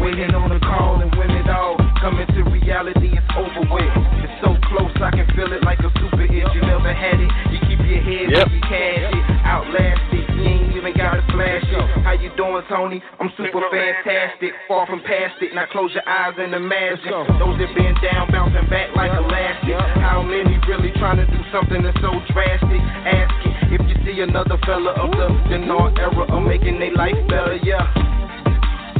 waiting on a call, and when it all come into reality, it's over with. It's so close, I can feel it like a super hit. You never had it, you keep your head Yep. you cash it. Outlast it, you ain't even gotta flash it. How you doing, Tony? I'm super fantastic, far from past it. Now close your eyes and imagine those that been down, bouncing back like elastic. How many really trying to do something that's so drastic? Ask it if you see another fella of the Dinar era of making their life better, yeah.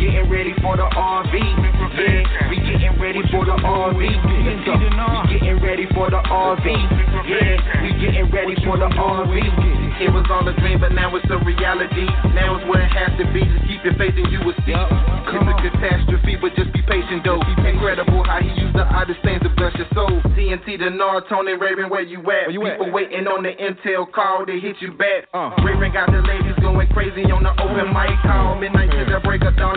Getting ready for the RV, yeah. We getting ready for the RV. We getting ready for the RV, yeah. We getting ready for the RV. It was all a dream, but now it's a reality. Now it's where it has to be. Just keep your faith and you will see. It's a catastrophe, but just be patient though. Incredible how he used the oddest things to bless your soul. TNT, the Nard, Tony Raven, where you at? Where you at? People waiting on the intel call to hit you back. Uh. Raven got the ladies going crazy on the open mic call. Midnight to the break of dawn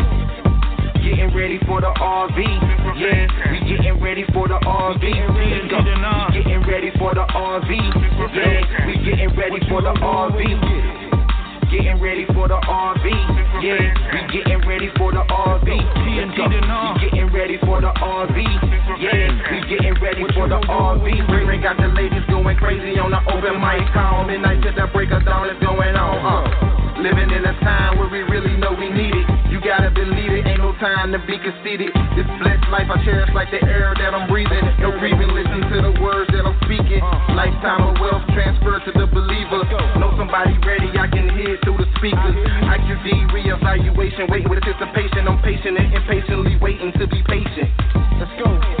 Getting ready for the RV, yeah. We getting ready for the RV. Go. We getting ready for the RV, yeah. We getting ready for the RV. Getting ready for the RV, yeah. We getting ready for the RV. We getting ready for the RV, yeah. We getting ready for the RV. Ray got the ladies going crazy on the open mic call. Midnight to the break of dawn is going on. Uh. Living in a time where we really know we need it. You gotta believe it, ain't no time to be conceited. This blessed life I cherish like the air that I'm breathing. No grieving, listen to the words that I'm speaking. Lifetime of wealth transfer to the believer. Know somebody ready, I can hear through the speakers. IQD reevaluation, waiting with anticipation. I'm patient and impatiently waiting to be patient. Let's go.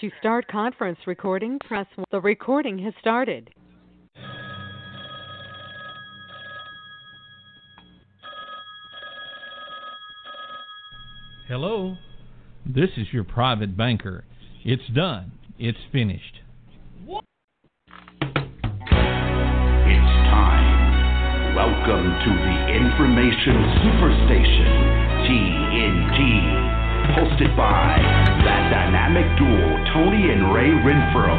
Super fantastic. To start conference recording, press 1. The recording has started. Hello, this is your private banker. It's done. It's finished. It's time. Welcome to the Information Superstation, TNT. Hosted by that dynamic duo, Tony and Ray Renfro.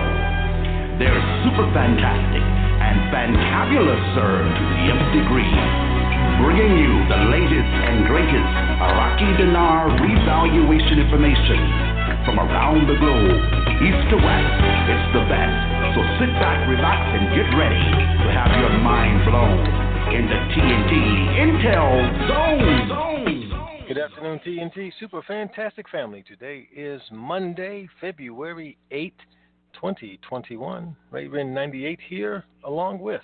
They're super fantastic and fantabulous, sir, to the nth degree. Bringing you the latest and greatest Iraqi dinar revaluation information from around the globe, east to west. It's the best. So sit back, relax, and get ready to have your mind blown in the TNT Intel Zone. Good afternoon, TNT Super Fantastic Family. Today is Monday, February 8, 2021. Raven 98 here, along with.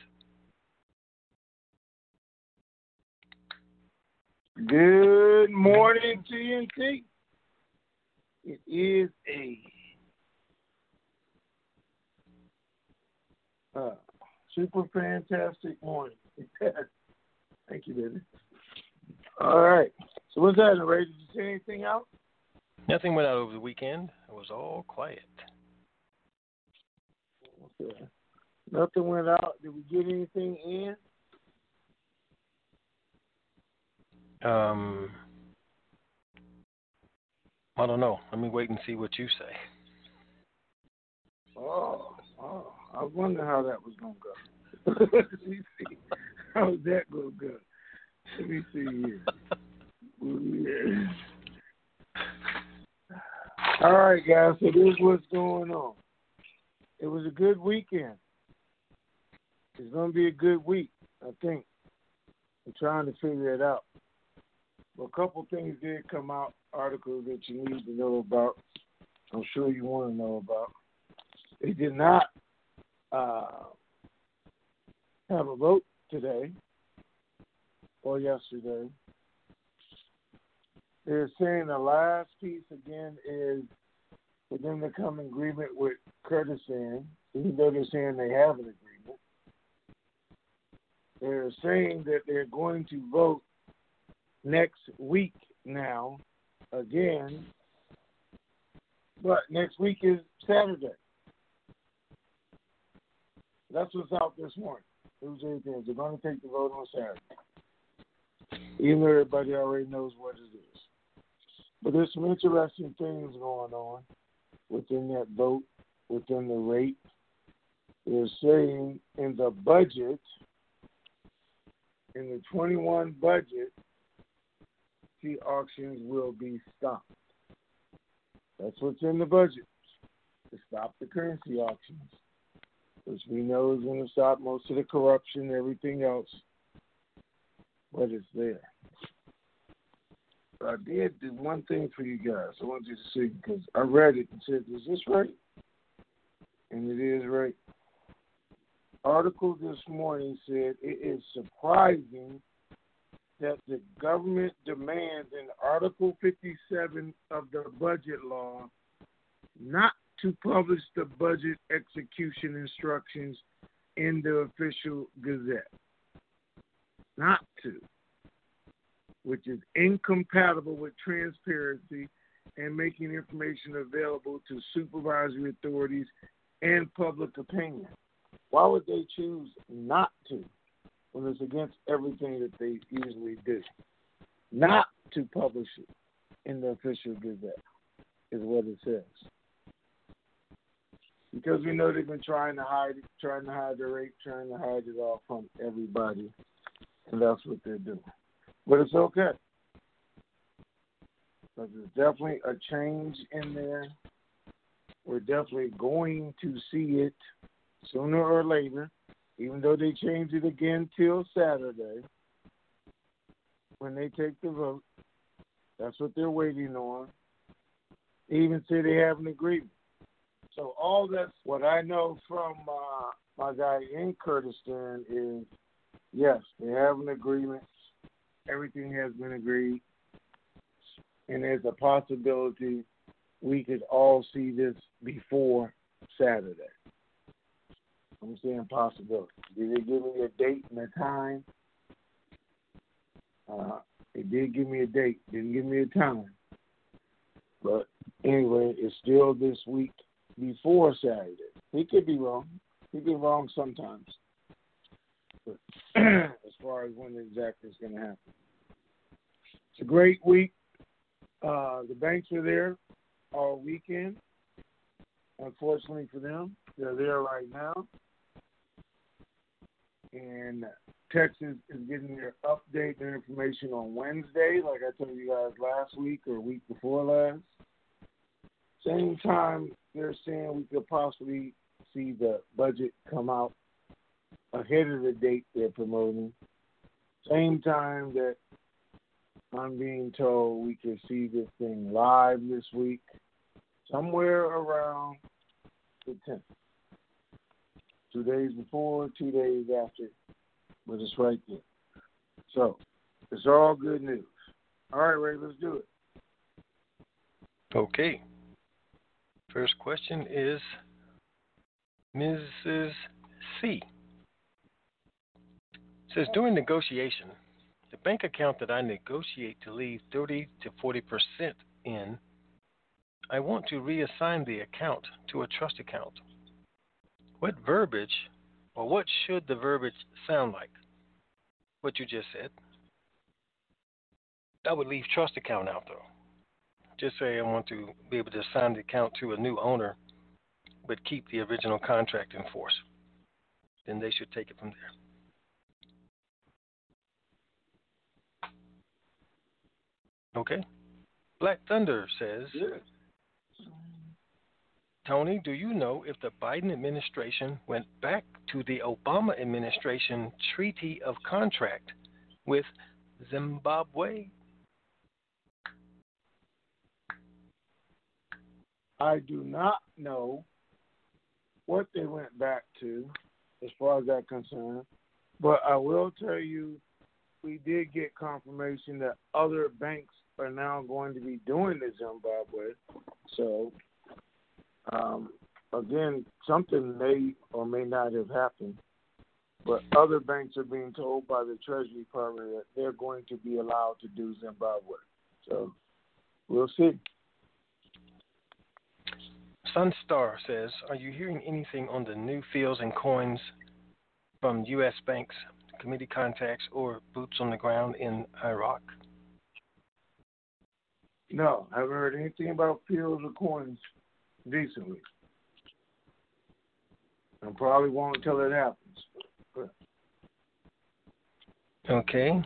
Good morning, TNT. It is a uh, super fantastic morning. Thank you, baby. All right. So what's that, Ray? Did you say anything out? Nothing went out over the weekend. It was all quiet. Okay. Nothing went out. Did we get anything in? Um, I don't know. Let me wait and see what you say. Oh, oh I wonder how that was gonna go. Let me see. How's that gonna go? Let me see here. All right, guys. So this is what's going on. It was a good weekend. It's going to be a good week, I think. I'm trying to figure it out. But a couple things did come out, articles that you need to know about. I'm sure you want to know about. They did not uh, have a vote today or yesterday. They're saying the last piece again is for them to come in agreement with Kurdistan, even though they're saying they have an agreement. They're saying that they're going to vote next week now, again, but next week is Saturday. That's what's out this morning. Are things. They're going to take the vote on Saturday. Even though everybody already knows what it is. But there's some interesting things going on within that vote, within the rate. They're saying in the budget, in the 21 budget, the auctions will be stopped. That's what's in the budget to stop the currency auctions, which we know is going to stop most of the corruption, everything else. But it's there. I did do one thing for you guys. I want you to see because I read it and said, "Is this right?" And it is right. Article this morning said it is surprising that the government demands in Article 57 of the budget law not to publish the budget execution instructions in the official gazette. Not to which is incompatible with transparency and making information available to supervisory authorities and public opinion. Why would they choose not to when it's against everything that they usually do? Not to publish it in the official gazette is what it says. Because we know they've been trying to hide it, trying to hide the rape, trying to hide it all from everybody, and that's what they're doing. But it's okay. Because there's definitely a change in there. We're definitely going to see it sooner or later, even though they change it again till Saturday when they take the vote. That's what they're waiting on. They even say they have an agreement. So all that's what I know from uh, my guy in Kurdistan is yes, they have an agreement everything has been agreed, and there's a possibility we could all see this before Saturday. I'm saying possibility. Did they give me a date and a time? Uh, they did give me a date, didn't give me a time. But anyway, it's still this week before Saturday. He could be wrong. He could be wrong sometimes. But far as when exactly it's going to happen. It's a great week. Uh, the banks are there all weekend. Unfortunately for them, they're there right now. And Texas is getting their update, their information on Wednesday, like I told you guys last week or week before last. Same time, they're saying we could possibly see the budget come out ahead of the date they're promoting. Same time that I'm being told we can see this thing live this week, somewhere around the 10th. Two days before, two days after, but it's right there. So, it's all good news. All right, Ray, let's do it. Okay. First question is Mrs. C. Says during negotiation, the bank account that I negotiate to leave 30 to 40 percent in, I want to reassign the account to a trust account. What verbiage, or what should the verbiage sound like? What you just said. I would leave trust account out though. Just say I want to be able to assign the account to a new owner, but keep the original contract in force. Then they should take it from there. Okay. Black Thunder says, Tony, do you know if the Biden administration went back to the Obama administration treaty of contract with Zimbabwe? I do not know what they went back to as far as that concerned, but I will tell you we did get confirmation that other banks are now going to be doing the Zimbabwe. So, um, again, something may or may not have happened, but other banks are being told by the Treasury Department that they're going to be allowed to do Zimbabwe. So, we'll see. Sunstar says, Are you hearing anything on the new fils and coins from U.S. banks, committee contacts, or boots on the ground in Iraq? No, I haven't heard anything about fils or coins recently. I probably won't until it happens. Okay.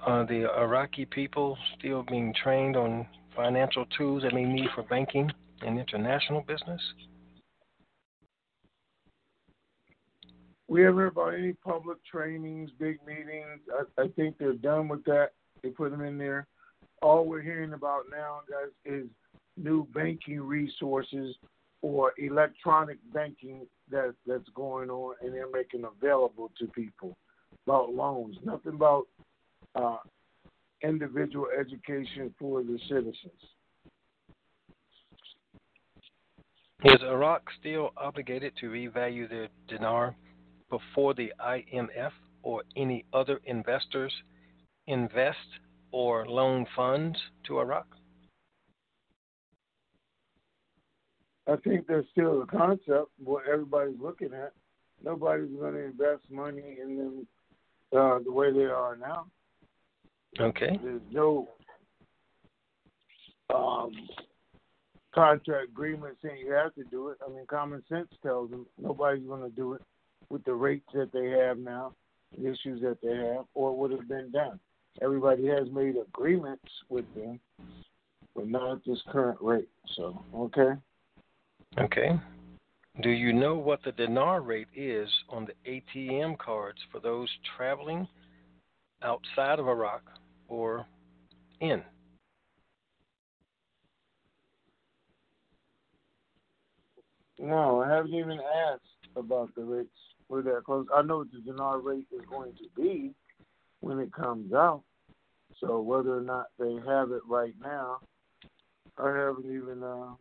Are the Iraqi people still being trained on financial tools that they need for banking and international business? We haven't heard about any public trainings, big meetings. I, I think they're done with that. They put them in there. All we're hearing about now, guys, is new banking resources or electronic banking that that's going on, and they're making available to people about loans. Nothing about uh, individual education for the citizens. Is Iraq still obligated to revalue their dinar before the IMF or any other investors invest or loan funds to Iraq? I think there's still a concept what everybody's looking at. Nobody's going to invest money in them uh, the way they are now. Okay. There's no um, contract agreement saying you have to do it. I mean, common sense tells them nobody's going to do it with the rates that they have now, the issues that they have, or would have been done. Everybody has made agreements with them, but not at this current rate. So, okay. Okay. Do you know what the dinar rate is on the ATM cards for those traveling outside of Iraq or in? No, I haven't even asked about the rates We're that close. I know what the dinar rate is going to be when it comes out. So whether or not they have it right now, I haven't even uh,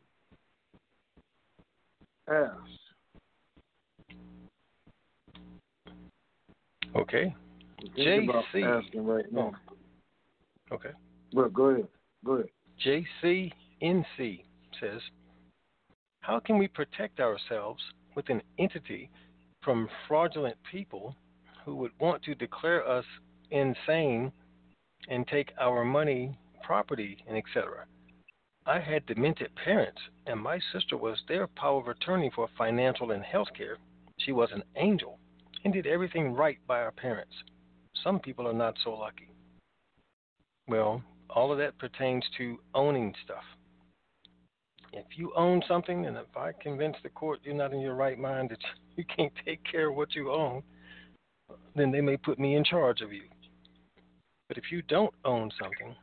asked. Okay. JC. asking right now. Okay. But go ahead. Go ahead. JCNC says, How can we protect ourselves with an entity from fraudulent people who would want to declare us insane and take our money, property, and etc.? I had demented parents, and my sister was their power of attorney for financial and health care. She was an angel and did everything right by our parents. Some people are not so lucky. Well, all of that pertains to owning stuff. If you own something, and if I convince the court you're not in your right mind that you can't take care of what you own, then they may put me in charge of you. But if you don't own something,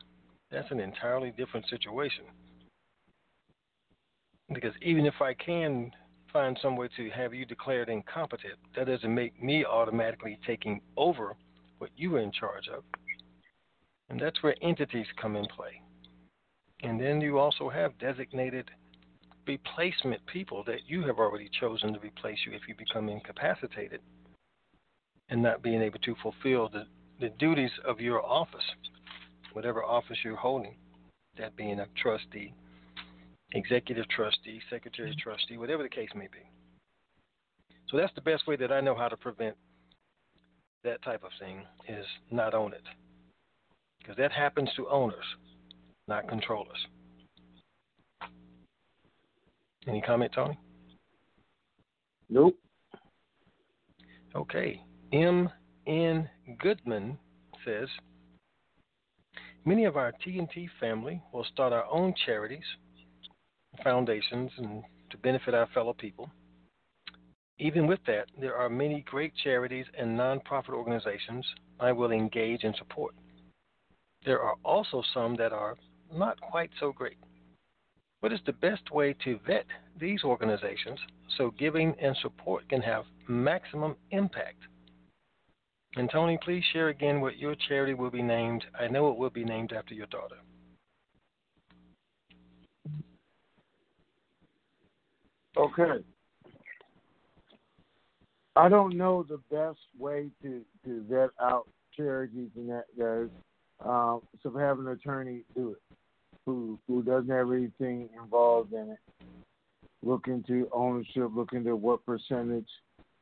that's an entirely different situation. Because even if I can find some way to have you declared incompetent, that doesn't make me automatically taking over what you were in charge of. And that's where entities come in play. And then you also have designated replacement people that you have already chosen to replace you if you become incapacitated and not being able to fulfill the, the duties of your office, whatever office you're holding, that being a trustee, executive trustee, secretary mm-hmm. trustee, whatever the case may be. So that's the best way that I know how to prevent that type of thing is not own it. Because that happens to owners, not controllers. Any comment, Tony? Nope. Okay. M. N. Goodman says Many of our TNT family will start our own charities, foundations, and to benefit our fellow people. Even with that, there are many great charities and nonprofit organizations I will engage and support. There are also some that are not quite so great. What is the best way to vet these organizations so giving and support can have maximum impact? And Tony, please share again what your charity will be named. I know it will be named after your daughter. Okay. I don't know the best way to, to vet out charities and that guys. Um, so have an attorney do it who who doesn't have anything involved in it. Look into ownership, look into what percentage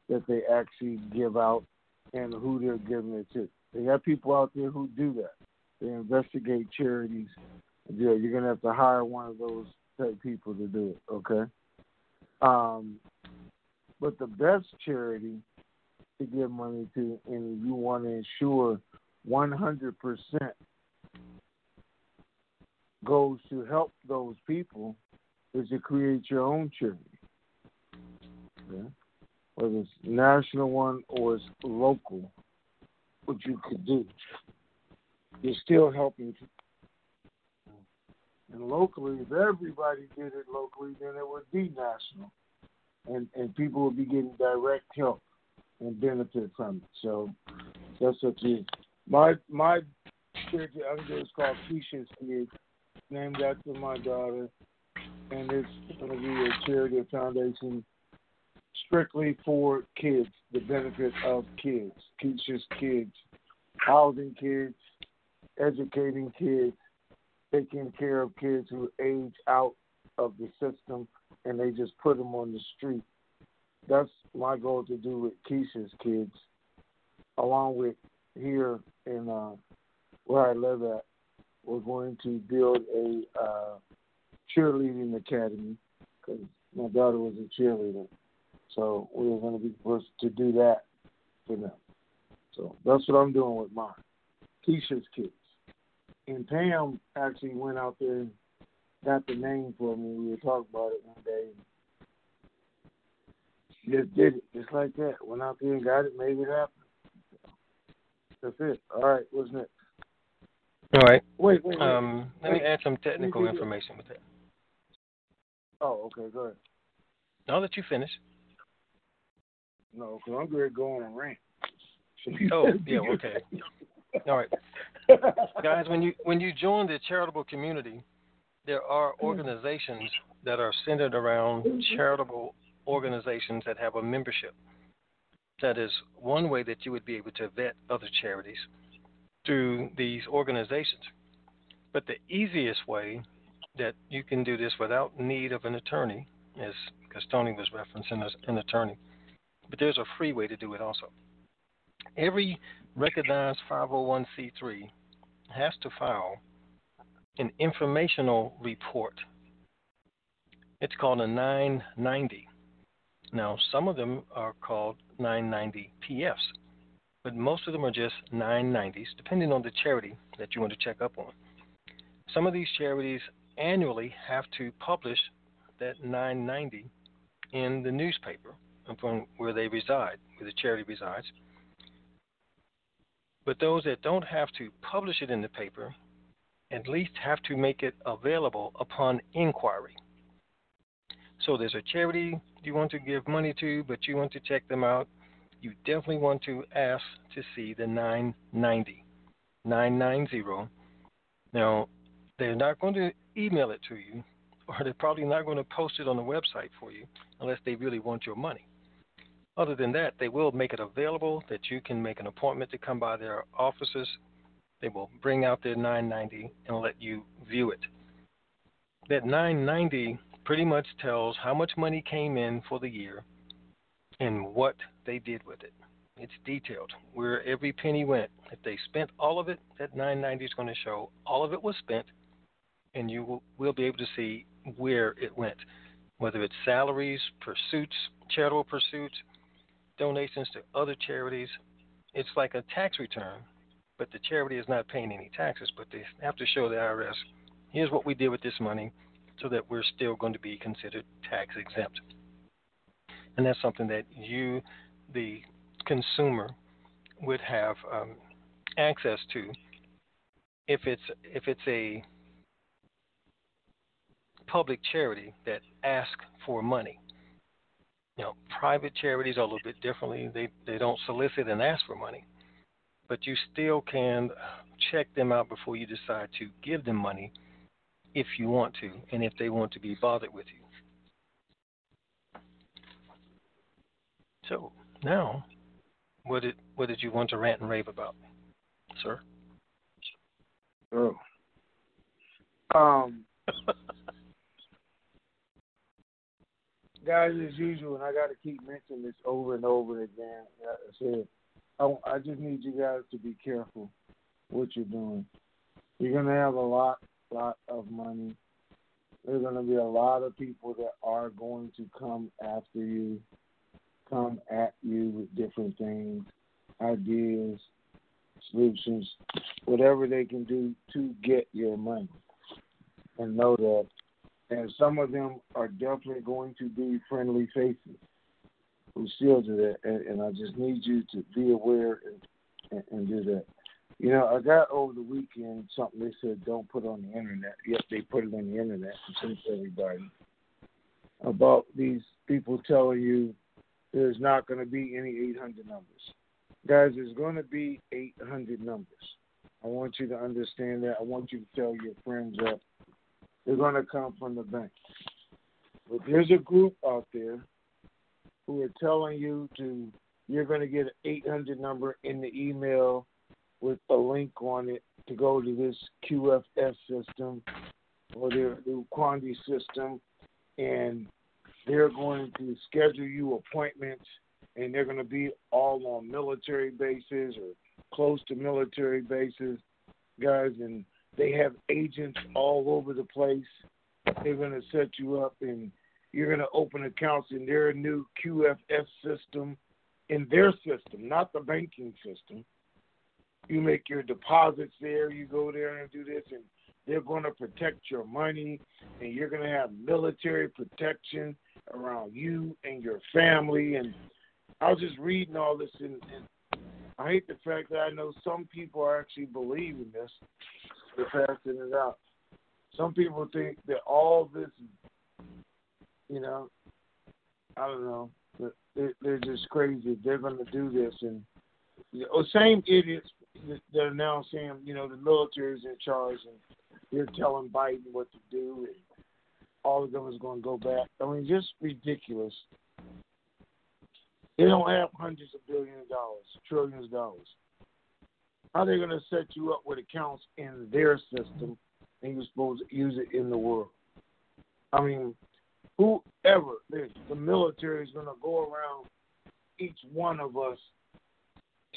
that they actually give out and who they're giving it to. They got people out there who do that. They investigate charities. Yeah, you're gonna have to hire one of those type people to do it. Okay. Um, but the best charity to give money to, and you want to ensure 100% goes to help those people, is to create your own charity. Okay? Whether it's national one or it's local, what you could do. You're still helping and locally, if everybody did it locally, then it would be national, and and people would be getting direct help and benefit from it. So that's what you. My my charity under is called Keisha's Kids, named after my daughter, and it's going to be a charity foundation strictly for kids, the benefit of kids, Keisha's Kids, housing kids, educating kids taking care of kids who age out of the system and they just put them on the street. That's my goal to do with Keisha's kids, along with here in uh, where I live at. We're going to build a uh, cheerleading academy because my daughter was a cheerleader. So we are going to be forced to do that for them. So that's what I'm doing with mine. Keisha's kids and Pam actually went out there and got the name for me. We were talking about it one day. Just did it, just like that. Went out there and got it, made it happen. That's it. All right, what's next? All right. Wait, wait, wait. Um, let me add some technical information with that. Oh, okay, go ahead. Now that you finish. No, because I'm going to go on a rant. Oh, yeah, okay. All right. Guys, when you when you join the charitable community, there are hmm. organizations that are centered around charitable organizations that have a membership. That is one way that you would be able to vet other charities through these organizations. But the easiest way that you can do this without need of an attorney is because Tony was referencing as an attorney. But there's a free way to do it also. Every recognized 501c3 has to file an informational report. It's called a 990. Now, some of them are called 990 PFs, but most of them are just 990s, depending on the charity that you want to check up on. Some of these charities annually have to publish that 990 in the newspaper upon where they reside, where the charity resides. But those that don't have to publish it in the paper at least have to make it available upon inquiry. So there's a charity you want to give money to, but you want to check them out. You definitely want to ask to see the 990. 990. Now, they're not going to email it to you, or they're probably not going to post it on the website for you unless they really want your money. Other than that, they will make it available that you can make an appointment to come by their offices. They will bring out their 990 and let you view it. That 990 pretty much tells how much money came in for the year and what they did with it. It's detailed where every penny went. If they spent all of it, that 990 is going to show all of it was spent, and you will, will be able to see where it went, whether it's salaries, pursuits, charitable pursuits, donations to other charities. It's like a tax return, but the charity is not paying any taxes, but they have to show the IRS here's what we did with this money so that we're still going to be considered tax exempt. And that's something that you, the consumer, would have um, access to if it's if it's a public charity that asks for money. You know, private charities are a little bit differently. They they don't solicit and ask for money, but you still can check them out before you decide to give them money, if you want to, and if they want to be bothered with you. So now, what did what did you want to rant and rave about, sir? Oh. Um. guys, as usual, and I got to keep mentioning this over and over again. I said, I, I just need you guys to be careful what you're doing. You're gonna have a lot, lot of money. There's gonna be a lot of people that are going to come after you, come at you with different things, ideas, solutions, whatever they can do to get your money. And know that and some of them are definitely going to be friendly faces who still do that. And, and I just need you to be aware and, and, and do that. You know, I got over the weekend something they said don't put on the internet. Yet they put it on the internet to everybody about these people telling you there's not going to be any 800 numbers. Guys, there's going to be 800 numbers. I want you to understand that. I want you to tell your friends that they're going to come from the bank. But there's a group out there who are telling you to you're going to get an 800 number in the email with a link on it to go to this QFS system or their new system, and they're going to schedule you appointments, and they're going to be all on military bases or close to military bases, guys, and they have agents all over the place. They're going to set you up and you're going to open accounts in their new QFS system, in their system, not the banking system. You make your deposits there, you go there and do this, and they're going to protect your money, and you're going to have military protection around you and your family. And I was just reading all this, and, and I hate the fact that I know some people are actually believing this, they're passing it out. Some people think that all this, you know, I don't know, they're, they're just crazy. They're going to do this, and know, same idiots that are now saying, you know, the military is in charge and they're telling Biden what to do, and all of them is going to go back. I mean, just ridiculous. They don't have hundreds of billions of dollars, trillions of dollars. How they going to set you up with accounts in their system and you're supposed to use it in the world? I mean, whoever, the military is going to go around each one of us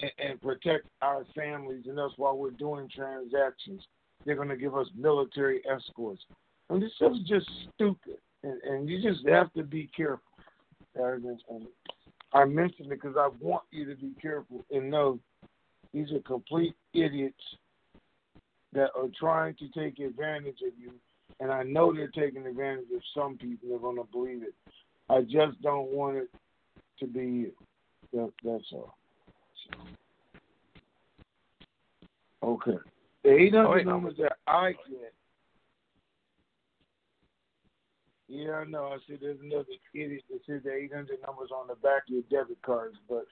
and, and protect our families and that's why we're doing transactions. They're going to give us military escorts. And this is just stupid. And, and you just have to be careful. I mentioned it because I want you to be careful and know these are complete idiots that are trying to take advantage of you. And I know they're taking advantage of some people. They're going to believe it. I just don't want it to be you. That, that's all. Okay. The 800 right. numbers that I get. Yeah, I know. I see there's another idiot that says the 800 numbers on the back of your debit cards, but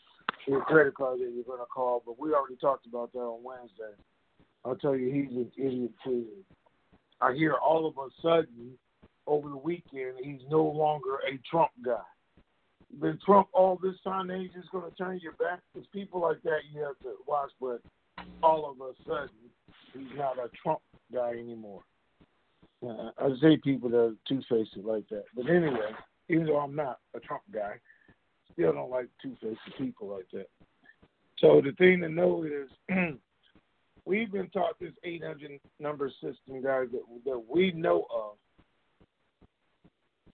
your credit card that you're going to call. But we already talked about that on Wednesday. I'll tell you, he's an idiot too. I hear all of a sudden over the weekend he's no longer a Trump guy. Been Trump all this time, then he's just going to turn your back. It's people like that you have to watch, but all of a sudden he's not a Trump guy anymore. Uh, I say people that are two faced like that. But anyway, even though I'm not a Trump guy, still don't like two faced people like that. So the thing to know is we've been taught this 800 number system, guys, that, that we know of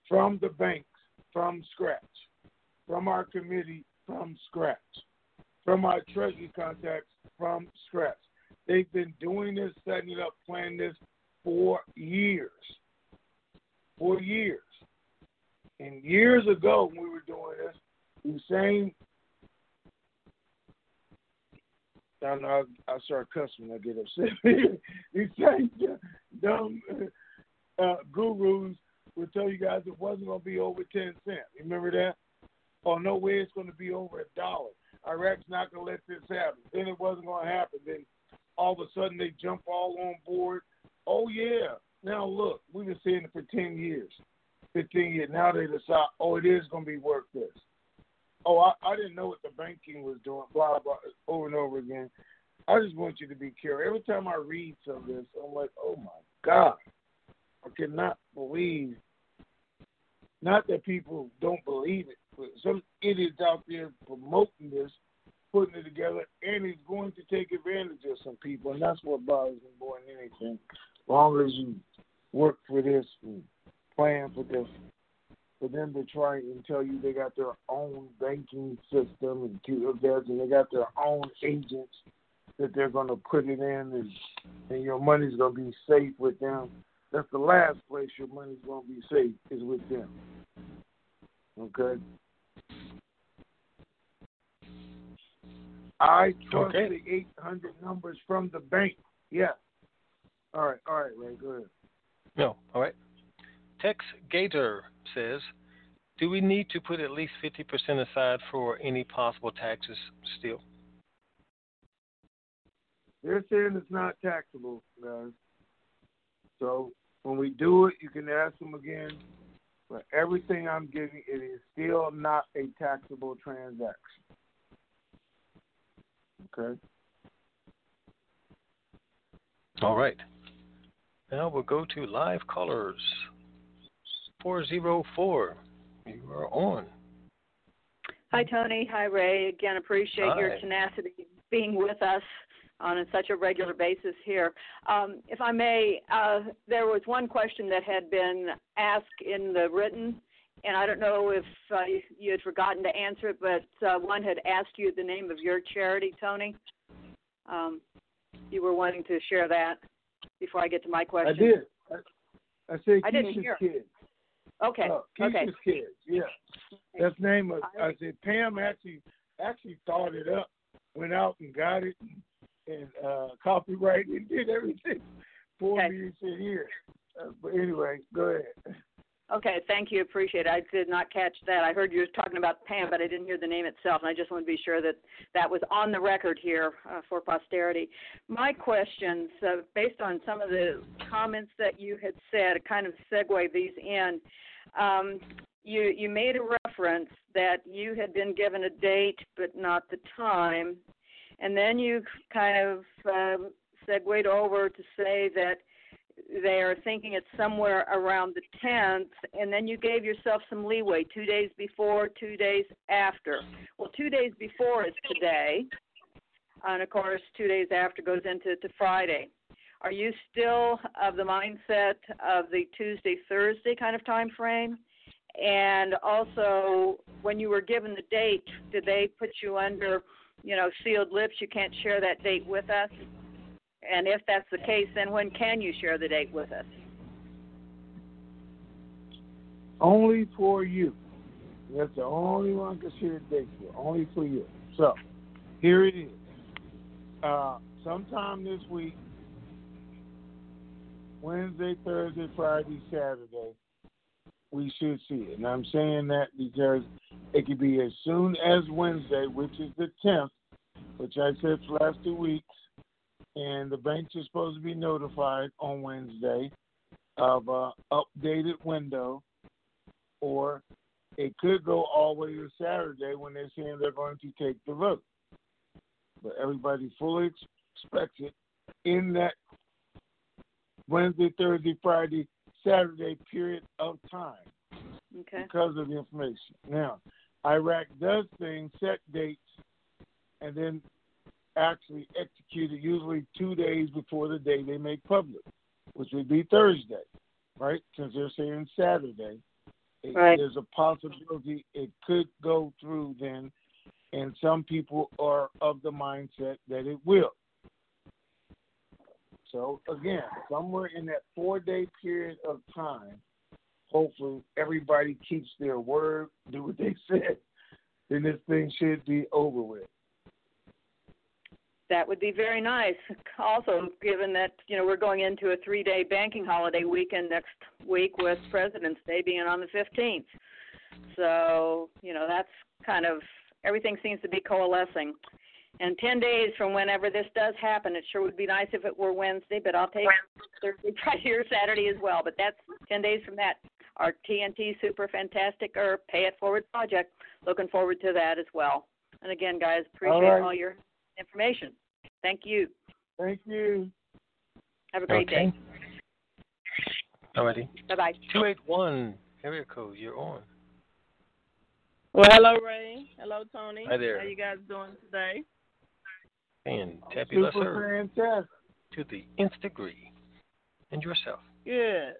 from the banks from scratch, from our committee from scratch, from our treasury contacts from scratch. They've been doing this, setting it up, planning this for years. For years. And years ago, when we were doing this, Hussein, I I, I start cussing I get upset. These same dumb uh, gurus would tell you guys it wasn't going to be over 10 cents. Remember that? Oh, no way it's going to be over a dollar. Iraq's not going to let this happen. Then it wasn't going to happen. Then all of a sudden they jump all on board. Oh, yeah. Now, look, we've been saying it for 10 years. 15 years. Now they decide, oh, it is going to be worth this. Oh, I, I didn't know what the banking was doing, blah, blah, over and over again. I just want you to be careful. Every time I read some of this, I'm like, oh, my God. I cannot believe, not that people don't believe it, but some idiots out there promoting this, putting it together, and he's going to take advantage of some people, and that's what bothers me more than anything. As long as you work for this and plan for this, for them to try and tell you they got their own banking system and QFS and they got their own agents that they're going to put it in and, and your money's going to be safe with them. That's the last place your money's going to be safe is with them. Okay? I trust Okay. the 800 numbers from the bank. Yeah. All right. All right, Ray. Go ahead. No. All right. Tex Gator says, "Do we need to put at least fifty percent aside for any possible taxes still?" They're saying it's not taxable, guys. So when we do it, you can ask them again. But everything I'm giving, it is still not a taxable transaction. Okay. All right. Now we'll go to live callers. Four zero four. You are on. Hi, Tony. Hi, Ray. Again, appreciate your tenacity being with us on such a regular basis here. Um, if I may, uh, there was one question that had been asked in the written, and I don't know if uh, you, you had forgotten to answer it, but uh, one had asked you the name of your charity, Tony. Um, you were wanting to share that before I get to my question. I did. I, I said I didn't hear. kids. Okay. Oh, Keisha's okay. kids. Yeah. That's name of. I- I said Pam actually actually thought it up, went out and got it, and uh, copyrighted and did everything for Okay. me and said here. Uh, but anyway, go ahead. Okay, thank you. Appreciate it. I did not catch that. I heard you were talking about Pam, but I didn't hear the name itself, and I just want to be sure that that was on the record here uh, for posterity. My questions, uh, based on some of the comments that you had said, kind of segue these in. Um, you you made a reference that you had been given a date but not the time, and then you kind of um, segued over to say that they are thinking it's somewhere around the 10th, and then you gave yourself some leeway two days before, two days after. Well, two days before is today, and of course, two days after goes into to Friday. Are you still of the mindset of the Tuesday, Thursday kind of time frame? And also, when you were given the date, did they put you under, you know, sealed lips? You can't share that date with us? And if that's the case, then when can you share the date with us? Only for you. That's the only one I can share the date for. Only for you. So here it is. Uh, sometime this week, Wednesday, Thursday, Friday, Saturday, we should see it. And I'm saying that because it could be as soon as Wednesday, which is the 10th, which I said for the last two weeks, and the banks are supposed to be notified on Wednesday of a updated window, or it could go all the way to Saturday when they're saying they're going to take the vote. But everybody fully expects it in that Wednesday, Thursday, Friday, Saturday period of time Okay. because of the information. Now, Iraq does things, set dates, and then actually executed usually two days before the day they make public, which would be Thursday, right? Since they're saying Saturday. It, Right. There's a possibility it could go through then, and some people are of the mindset that it will. So again, somewhere in that four day period of time, hopefully everybody keeps their word, do what they said, then this thing should be over with. That would be very nice. Also, given that you know we're going into a three-day banking holiday weekend next week with President's Day being on the 15th, so you know that's kind of everything seems to be coalescing. And 10 days from whenever this does happen, it sure would be nice if it were Wednesday, but I'll take Thursday, Friday, or Saturday as well. But that's 10 days from that. Our TNT Super Fantastic or Pay It Forward project. Looking forward to that as well. And again, guys, appreciate All all, right. your information. Thank you. Thank you. Have a great Okay. day. Alrighty. Bye bye. 281 area code, you're on. Well, hello, Ray. Hello, Tony. Hi there. How you guys doing today? And Fantabulous Super fantastic. to the nth degree. And yourself. Good.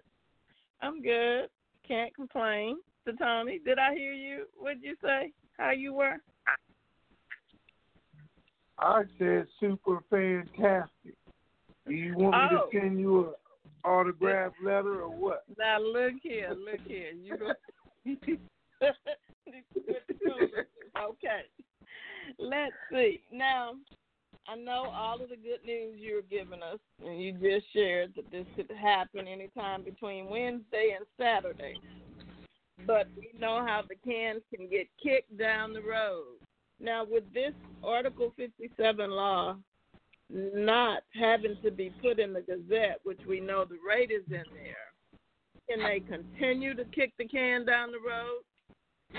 I'm good. Can't complain. So, Tony, did I hear you? What'd you say? How you were? I said super fantastic. Do you want me Oh. to send you an autograph letter or what? Now look here, look here. You okay. Let's see. Now, I know all of the good news you're giving us, and you just shared that this could happen anytime between Wednesday and Saturday. But we know how the cans can get kicked down the road. Now, with this Article 57 law not having to be put in the Gazette, which we know the rate is in there, can they continue to kick the can down the road?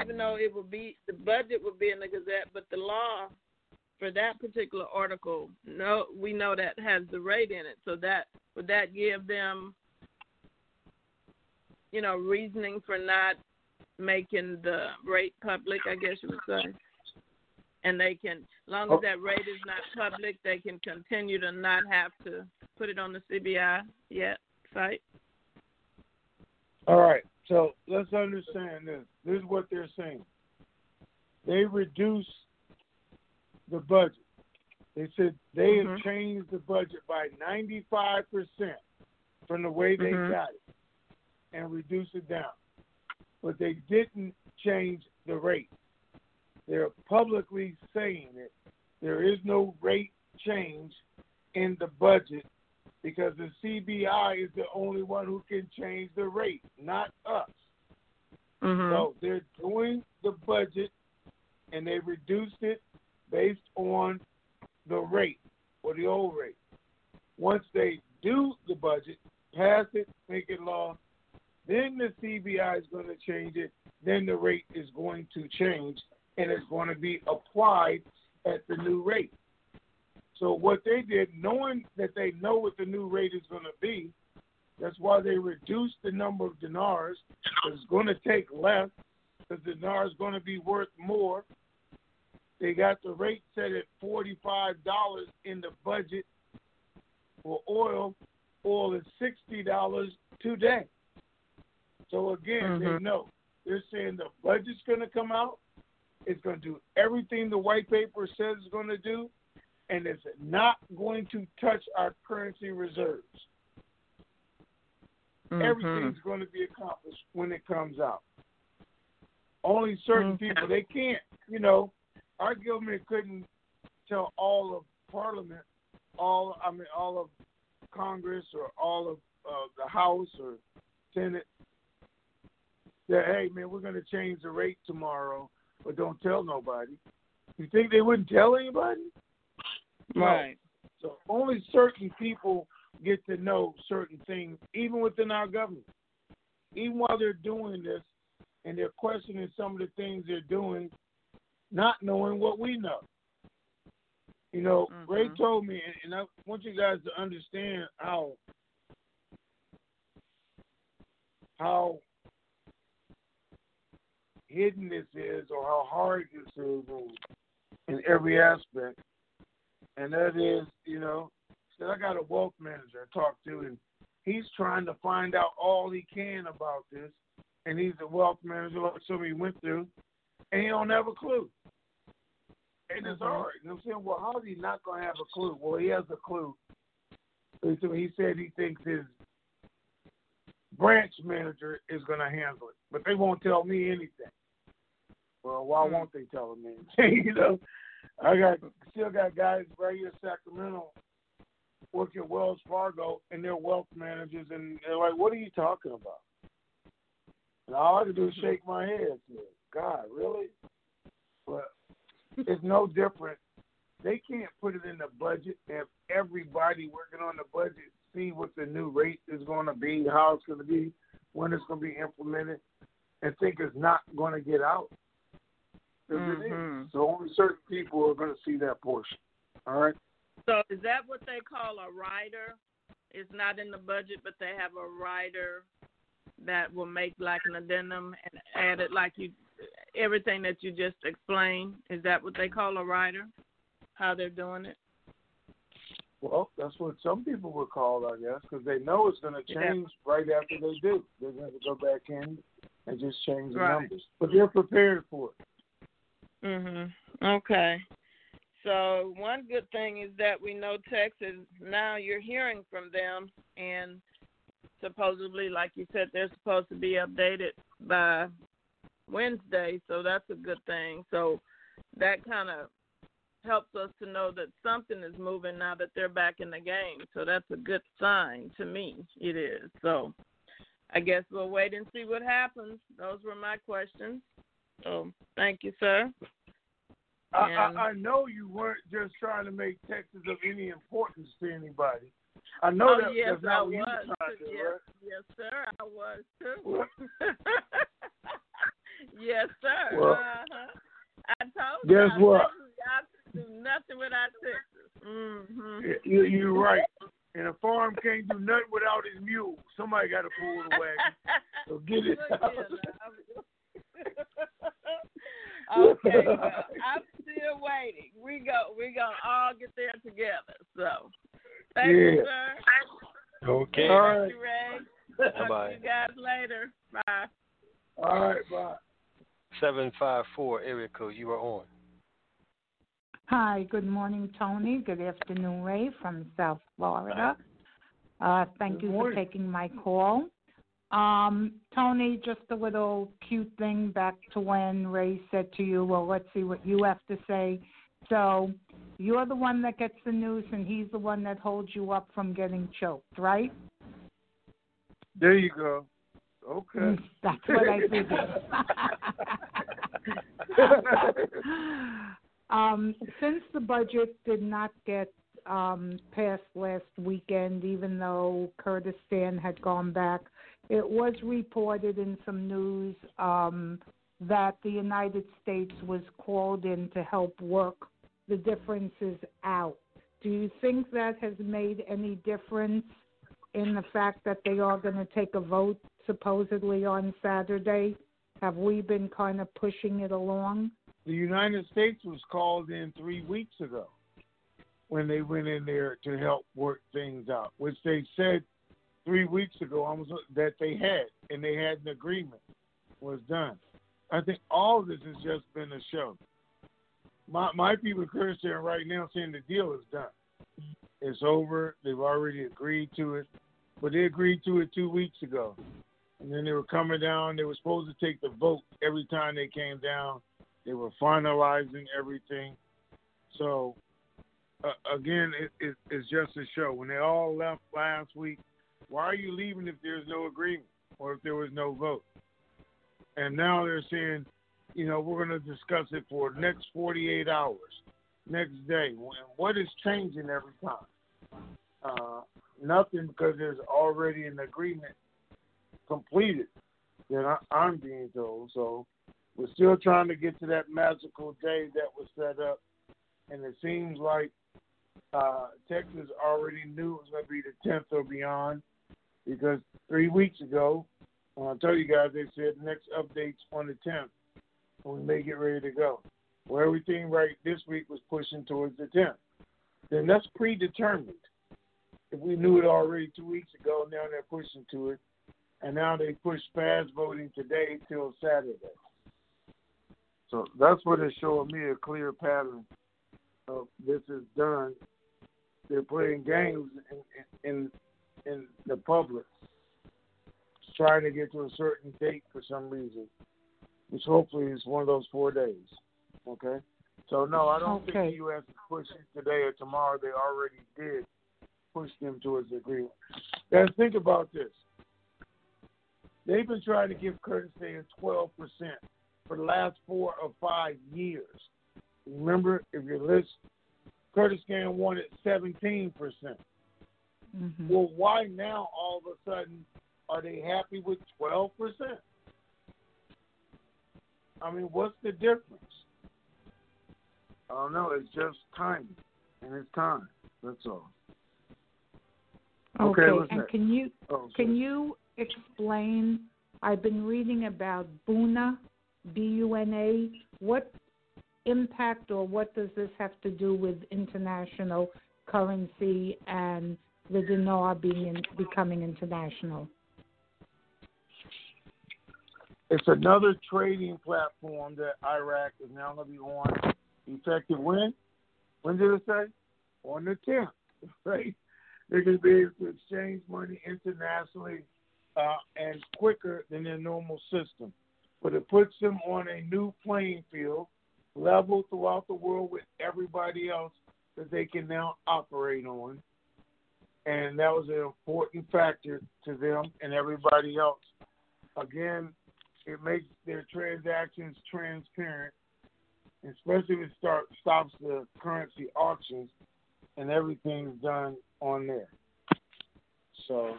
Even though it will be the budget will be in the Gazette, but the law for that particular article, no, we know that has the rate in it. So that would that give them, you know, reasoning for not making the rate public? I guess you would say. And they can, as long as that rate is not public, they can continue to not have to put it on the CBI yet site. All right. So let's understand this. This is what they're saying. They reduced the budget. They said they have Mhm. changed the budget by 95% from the way they Mhm. got it and reduced it down. But they didn't change the rate. They're publicly saying it. There is no rate change in the budget because the CBI is the only one who can change the rate, not us. Mm-hmm. So they're doing the budget and they reduced it based on the rate or the old rate. Once they do the budget, pass it, make it law, then the CBI is going to change it. Then the rate is going to change and it's going to be applied at the new rate. So what they did, knowing that they know what the new rate is going to be, that's why they reduced the number of dinars. It's going to take less because the dinar is going to be worth more. They got the rate set at forty-five dollars in the budget for oil. Oil is sixty dollars today. So again, they Mhm. know they're saying the budget's going to come out. It's going to do everything the white paper says it's going to do, and it's not going to touch our currency reserves. Mm-hmm. Everything's going to be accomplished when it comes out. Only certain Okay. people they can't. You know, our government couldn't tell all of Parliament all I mean all of Congress or all of uh, the House or Senate that hey man, we're going to change the rate tomorrow, but don't tell nobody. You think they wouldn't tell anybody? No. Right. So only certain people get to know certain things, even within our government. Even while they're doing this and they're questioning some of the things they're doing, not knowing what we know. You know, Mm-hmm. Ray told me, and, and I want you guys to understand how how hidden this is, or how hard this is in, in every aspect. And that is, you know, said I got a wealth manager I talked to, and he's trying to find out all he can about this. And he's a wealth manager, like he went through, and he don't have a clue. And it's mm-hmm. hard. You know what I'm saying? Well, how is he not going to have a clue? Well, he has a clue. He said- He said he thinks his branch manager is going to handle it, but they won't tell me anything. Well, why hmm. won't they tell him anything? you know, I got still got guys right here in Sacramento work at Wells Fargo, and they're wealth managers, and they're like, "What are you talking about?" And all I can do is hmm. shake my head. Say, God, really? But it's no different. They can't put it in the budget if everybody working on the budget see what the new rate is going to be, how it's going to be, when it's going to be implemented, and think it's not going to get out. 'Cause it is. Mhm. So only certain people are going to see that portion. All right. So is that what they call a rider? It's not in the budget, but they have a rider that will make like an addendum and add it like you everything that you just explained. Is that what they call a rider? How they're doing it? Well, that's what some people would call, I guess, because they know it's going to Yeah. change right after they do. They're going to go back in and just change the Right. numbers, but they're prepared for it. Mhm. Okay. So one good thing is that we know Texas now you're hearing from them and supposedly like you said they're supposed to be updated by Wednesday, so that's a good thing. So that kind of helps us to know that something is moving now that they're back in the game. So that's a good sign to me. It is. So I guess we'll wait and see what happens. Those were my questions. So thank you, sir. I, I, I know you weren't just trying to make Texas of any importance to anybody. I know oh, that, yes, that's not I what you was. trying to yes, right? yes, sir, I was too. yes, sir. Well, uh-huh. I told guess you. what? Y'all can do nothing without Texas. Mm-hmm. You, you're right. And a farm can't do nothing without his mule. Somebody got to pull the wagon. So get it Look out. here now. okay, well, I'm still waiting. We go. We gonna all get there together. So, thank you, sir. Okay. All Thank you, Ray. Bye Talk bye. to you guys later. Bye. All right, bye. Seven five four area code. You are on. Hi, good morning, Tony. Good afternoon, Ray from South Florida. Uh, thank Good you for taking my call. Um, Tony, just a little cute thing back to when Ray said to you, well, let's see what you have to say. So you're the one that gets the news, and he's the one that holds you up from getting choked, right? There you go. Okay. That's what I figured. um, since the budget did not get um, passed last weekend, even though Kurdistan had gone back, it was reported in some news um, that the United States was called in to help work the differences out. Do you think that has made any difference in the fact that they are going to take a vote supposedly on Saturday? Have we been kind of pushing it along? The United States was called in three weeks ago when they went in there to help work things out, which they said three weeks ago almost that they had, and they had an agreement was done. I think all this has just been a show. My my people in Kurdistan right now saying the deal is done. It's over. They've already agreed to it, but they agreed to it two weeks ago, and then they were coming down. They were supposed to take the vote every time they came down. They were finalizing everything. So uh, again, it, it, it's just a show. When they all left last week, why are you leaving if there's no agreement or if there was no vote? And now they're saying, you know, we're going to discuss it for the next 48 hours, next day. What is changing every time? Uh, nothing because there's already an agreement completed that I, I'm being told. So we're still trying to get to that magical day that was set up. And it seems like uh, Texas already knew it was going to be the 10th or beyond because three weeks ago, when I told you guys, they said next update's on the 10th, and we may get ready to go. Well, everything right this week was pushing towards the 10th. Then that's predetermined. If we knew it already two weeks ago, now they're pushing to it, and now they push fast voting today till Saturday. So that's what is showing me a clear pattern of this is done. They're playing games in, in in the public, trying to get to a certain date for some reason, which hopefully is one of those four days. Okay. So no, I don't okay. think the U.S. is pushing today or tomorrow. They already did push them towards agreement. Now think about this. They've been trying to give Kurdistan 12% for the last four or five years. Remember, if you list, Kurdistan wanted 17%. Mm-hmm. Well, why now all of a sudden are they happy with 12%? I mean, what's the difference? I don't know. It's just timing, and it's time. That's all. Okay, okay and can you oh, can you explain? I've been reading about Buna, B-U-N-A. What impact or what does this have to do with international currency and the dinar being becoming international? It's another trading platform that Iraq is now going to be on. Effective when? When did it say? On the 10th, right? They're going to be able to exchange money internationally uh, and quicker than their normal system. But it puts them on a new playing field, level throughout the world with everybody else that they can now operate on and that was an important factor to them and everybody else. Again, it makes their transactions transparent, especially if it start, stops the currency auctions and everything's done on there. So,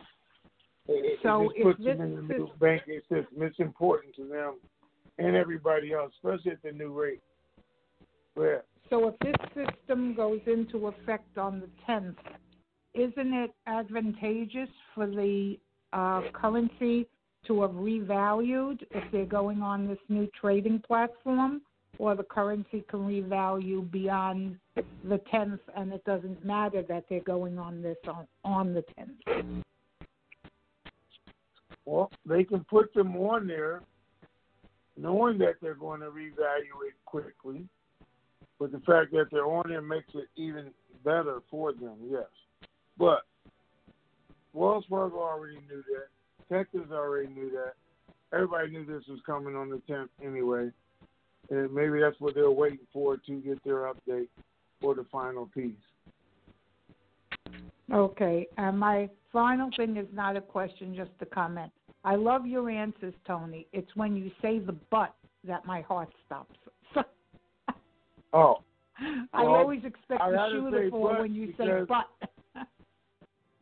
it, so it puts this them in the new banking system. It's important to them and everybody else, especially at the new rate. But, so if this system goes into effect on the 10th, isn't it advantageous for the uh, currency to have revalued if they're going on this new trading platform, or the currency can revalue beyond the 10th, and it doesn't matter that they're going on this on, on the 10th? Well, they can put them on there knowing that they're going to revalue it quickly, but the fact that they're on there makes it even better for them, yes. But Wells Fargo already knew that. Texas already knew that. Everybody knew this was coming on the 10th anyway. And maybe that's what they're waiting for to get their update for the final piece. Okay. And my final thing is not a question, just a comment. I love your answers, Tony. It's when you say the but that my heart stops. oh. I well, always expect I the shoe to fall when you say but.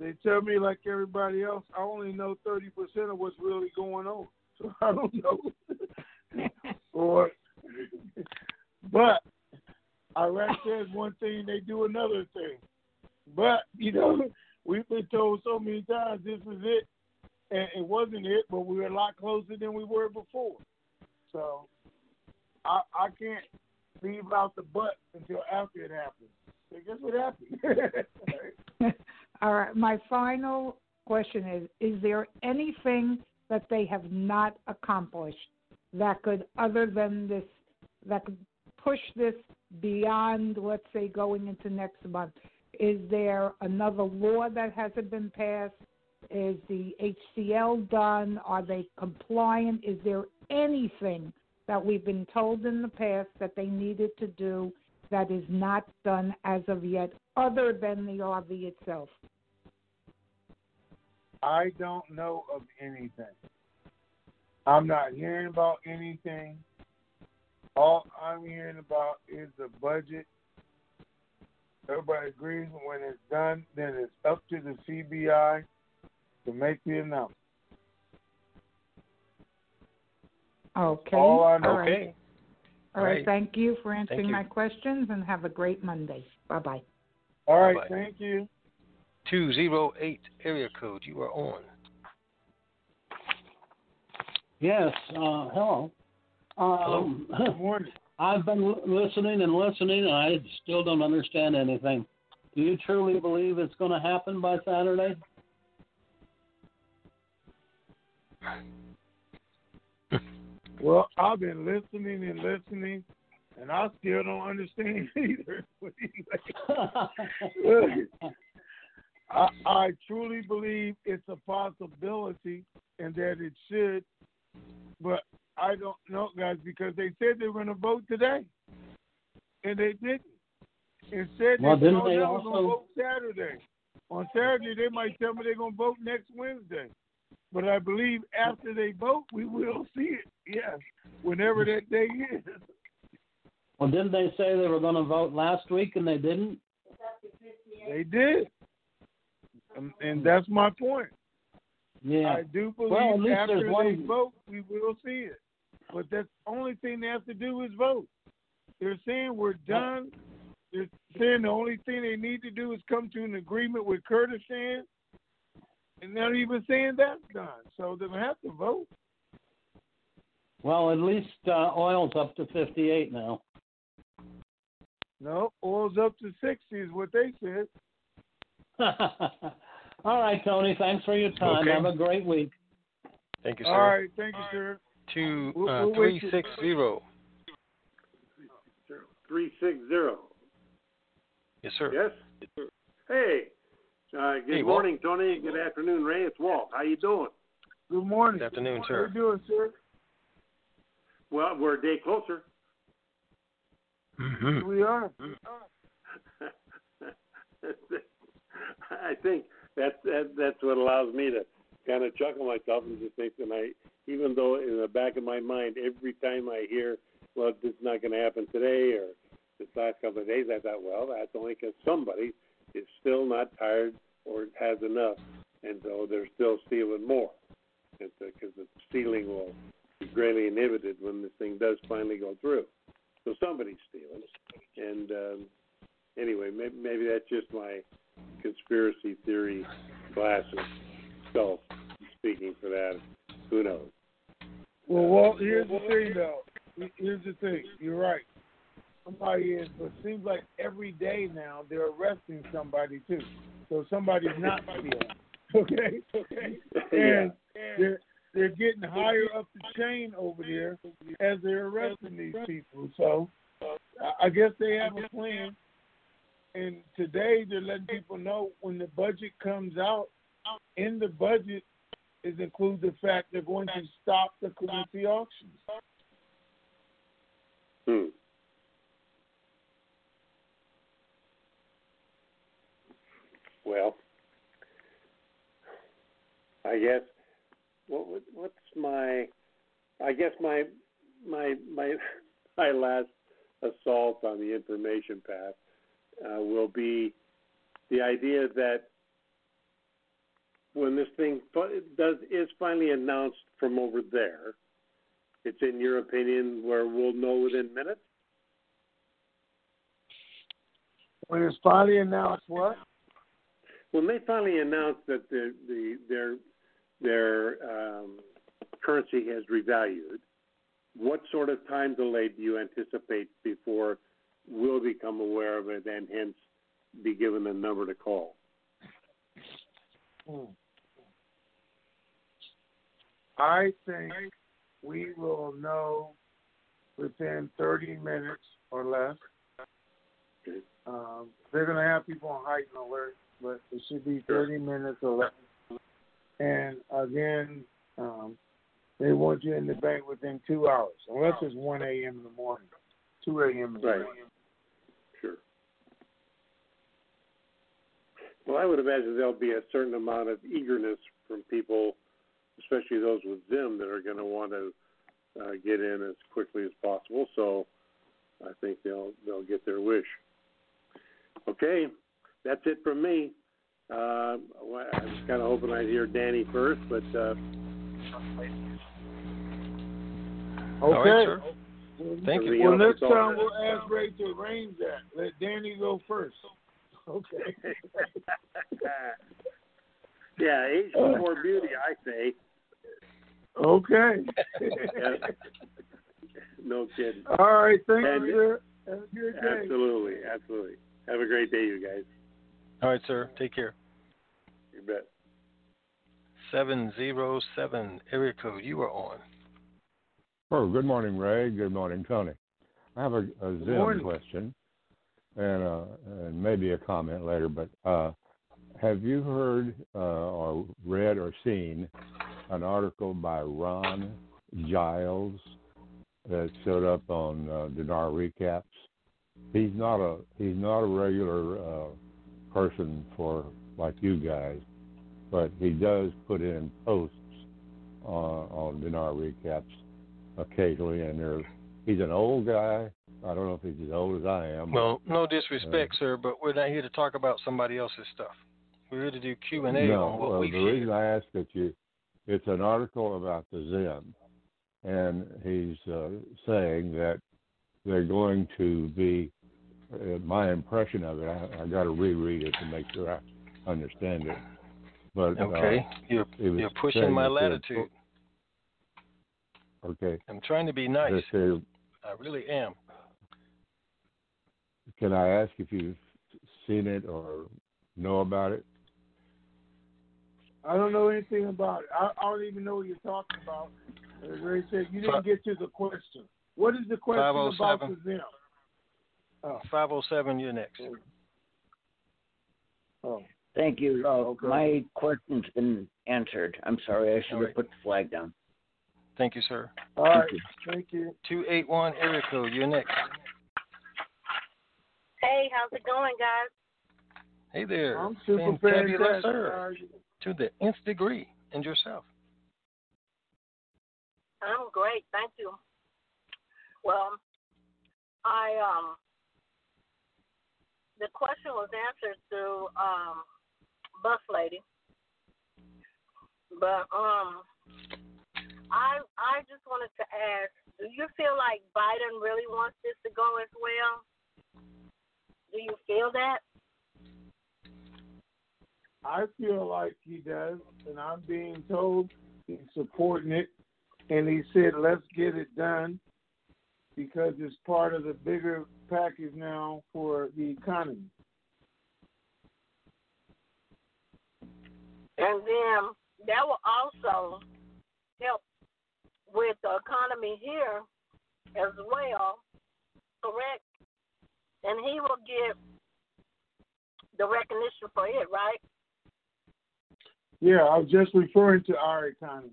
They tell me like everybody else, I only know thirty percent of what's really going on. So I don't know. or but Iraq says one thing, they do another thing. But, you know, we've been told so many times this is it and it wasn't it, but we were a lot closer than we were before. So I I can't leave out the but until after it happens. So guess what happened? All right. My final question is Is there anything that they have not accomplished that could, other than this, that could push this beyond, let's say, going into next month? Is there another law that hasn't been passed? Is the HCL done? Are they compliant? Is there anything that we've been told in the past that they needed to do that is not done as of yet, other than the RV itself? I don't know of anything. I'm not hearing about anything. All I'm hearing about is the budget. Everybody agrees when it's done, then it's up to the CBI to make the announcement. Okay. All I know. All right. Okay. All right. Right. Thank you for answering you. my questions and have a great Monday. Bye bye. All right, Bye-bye. thank you. 208 area code. You are on. Yes. Uh, hello. Um, Good morning. I've been listening and listening, and I still don't understand anything. Do you truly believe it's going to happen by Saturday? Well, I've been listening and listening, and I still don't understand either. I, I truly believe it's a possibility and that it should, but I don't know, guys, because they said they were going to vote today, and they didn't. Instead, Well, they said, didn't they no, we're going to vote Saturday. On Saturday, they might tell me they're going to vote next Wednesday. But I believe after they vote, we will see it. Yes, whenever that day is. Well, didn't they say they were going to vote last week and they didn't? They did, and, and that's my point. Yeah. I do believe Well, at least after they one- vote, we will see it. But that's the only thing they have to do is vote. They're saying we're done. They're saying the only thing they need to do is come to an agreement with Kurdistan, and they're not even saying that's done. So they'll have to vote. Well, at least uh, oil's up to 58 now. No, oil's up to 60 is what they said. All right, Tony. Thanks for your time. Okay. Have a great week. Thank you, sir. All right, thank you, sir. Two We'll- uh, we'll wait three till- six zero. Three six zero. Yes, sir. Yes. Hey. Uh, good Hey, Walt. morning, Tony. Good afternoon, Ray. It's Walt. How you doing? Good morning. Good afternoon, How sir. you doing, sir? Well, we're a day closer. Mm-hmm. We are. I think that's that, that's what allows me to kind of chuckle myself and just think that I, even though in the back of my mind, every time I hear, well, this is not going to happen today or this last couple of days, I thought, well, that's only because somebody is still not tired or has enough, and so they're still stealing more, because the stealing will be greatly inhibited when this thing does finally go through. So somebody's stealing, and um, anyway, maybe, maybe that's just my conspiracy theory glasses self speaking for that. Who knows? Well, well, here's the thing, though. Here's the thing. You're right. Somebody is, but it seems like every day now they're arresting somebody too. So somebody's not stealing. Okay, okay. And they're they're getting higher up the chain over there as they're arresting these people. So I- guess they have a plan. And today they're letting people know when the budget comes out, in the budget is include the fact they're going to stop the currency auctions. Hmm. Well, I guess what what- what's my I guess my my my my last assault on the information path uh, will be the idea that when this thing does is finally announced from over there, it's in your opinion where we'll know within minutes. When it's finally announced, what? When they finally announce that the, the their their um, currency has revalued, what sort of time delay do you anticipate before we'll become aware of it and hence be given a number to call? Hmm. I think we will know within 30 minutes or less. Um, they're going to have people on heightened alert, but it should be 30 minutes or less. And again, um, they want you in the bank within two hours, unless it's 1 a.m. in the morning, 2 a.m. in the right. Sure. Well, I would imagine there'll be a certain amount of eagerness from people, especially those with Zim, that are going to want to uh, get in as quickly as possible. So I think they'll they'll get their wish. Okay, that's it from me. Uh, I was kind of hoping I'd hear Danny first, but. Uh, Okay. All right, sir. Thank you. Well, next time we'll ask Ray to arrange that. Let Danny go first. Okay. yeah, age before beauty, I say. Okay. Yeah. No kidding. All right. Thank And- you. Have a good day. Absolutely, absolutely. Have a great day, you guys. All right, sir. Take care. You bet. 707 area code. You are on. Oh, good morning, Ray. Good morning, Tony. I have a, a Zim morning. question and uh, and maybe a comment later. But uh, have you heard uh, or read or seen an article by Ron Giles that showed up on uh, Dinar Recaps? He's not a he's not a regular uh, person for like you guys, but he does put in posts uh, on Dinar Recaps occasionally, and they're he's an old guy. I don't know if he's as old as I am. Well, no disrespect, sir, but we're not here to talk about somebody else's stuff. We're here to do Q and A no, on what well, we the reason I ask that you, it's an article about the Zen, and he's uh, saying that they're going to be. Uh, my impression of it, I, I got to reread it to make sure I understand it. But Okay, uh, you're it was you're pushing saying my latitude. Okay. I'm trying to be nice. They say- I really am. can I ask if you've seen it or know about it? I don't know anything about it. I, I don't even know what you're talking about. As Ray said, you didn't get to the question. What is the question about 507. the Zim? Oh. 507, you're next. Oh. Thank you. Uh, My question's been answered. I'm sorry. I should All have right. put the flag down. Thank you, sir. All right. Thank you. 281 area code, you're next. Hey, how's it going, guys? Hey there. I'm super Fantabulous, fantastic. sir. How are you? To the nth degree. And yourself. I'm great, thank you. Well, I um, the question was answered through um, bus lady, but um, I I just wanted to ask, do you feel like Biden really wants this to go as well? Do you feel that? I feel like he does, and I'm being told he's supporting it. And he said, let's get it done because it's part of the bigger package now for the economy. And then that will also help with the economy here as well, correct? And he will get the recognition for it, right? Yeah, I was just referring to our economy.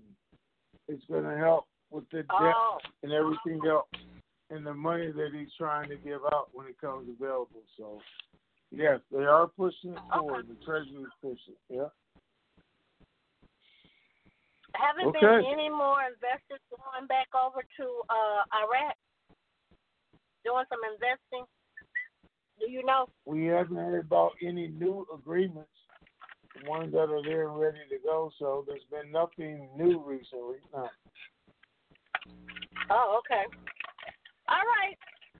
It's going to help with the debt Oh. and everything else, and the money that he's trying to give out when it comes available. So, yes, they are pushing it forward. The Treasury is pushing. Yeah. Haven't Okay. been any more investors going back over to uh, Iraq, doing some investing? Do you know? We haven't heard about any new agreements, the ones that are there and ready to go. So there's been nothing new recently. No. Oh, okay. All right.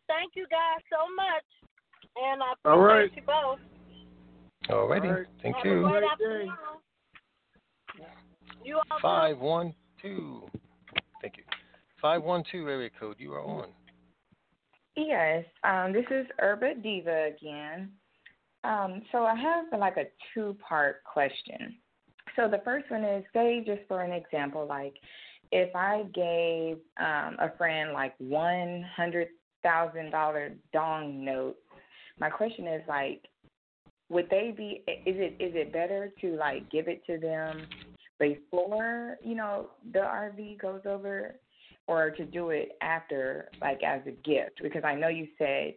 Thank you guys so much, and I appreciate All right. you both. Alrighty. All right. Thank Have you. A great Great afternoon. You all too. 512. Thank you. 512 area code, you are on. Yes, um, this is Urba Diva again. Um, so I have like a two part question. So the first one is say just for an example, like if I gave um, a friend like one hundred thousand dollar dong note, my question is like, would they be? Is it is it better to like give it to them before you know the RV goes over, or to do it after, like as a gift? Because I know you said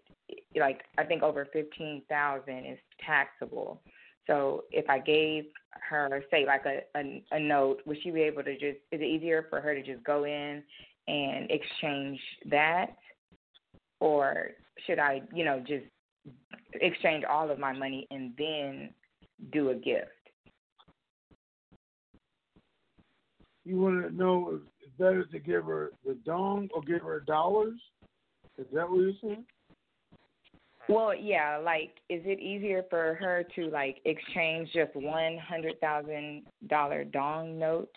like I think over fifteen thousand is taxable. So if I gave her, say, like a, a a note, would she be able to just? Is it easier for her to just go in and exchange that, or should I, you know, just exchange all of my money and then do a gift? You want to know if it's better to give her the dong or give her dollars? Is that what you're saying? Well, yeah, like is it easier for her to like exchange just one hundred thousand dollar dong note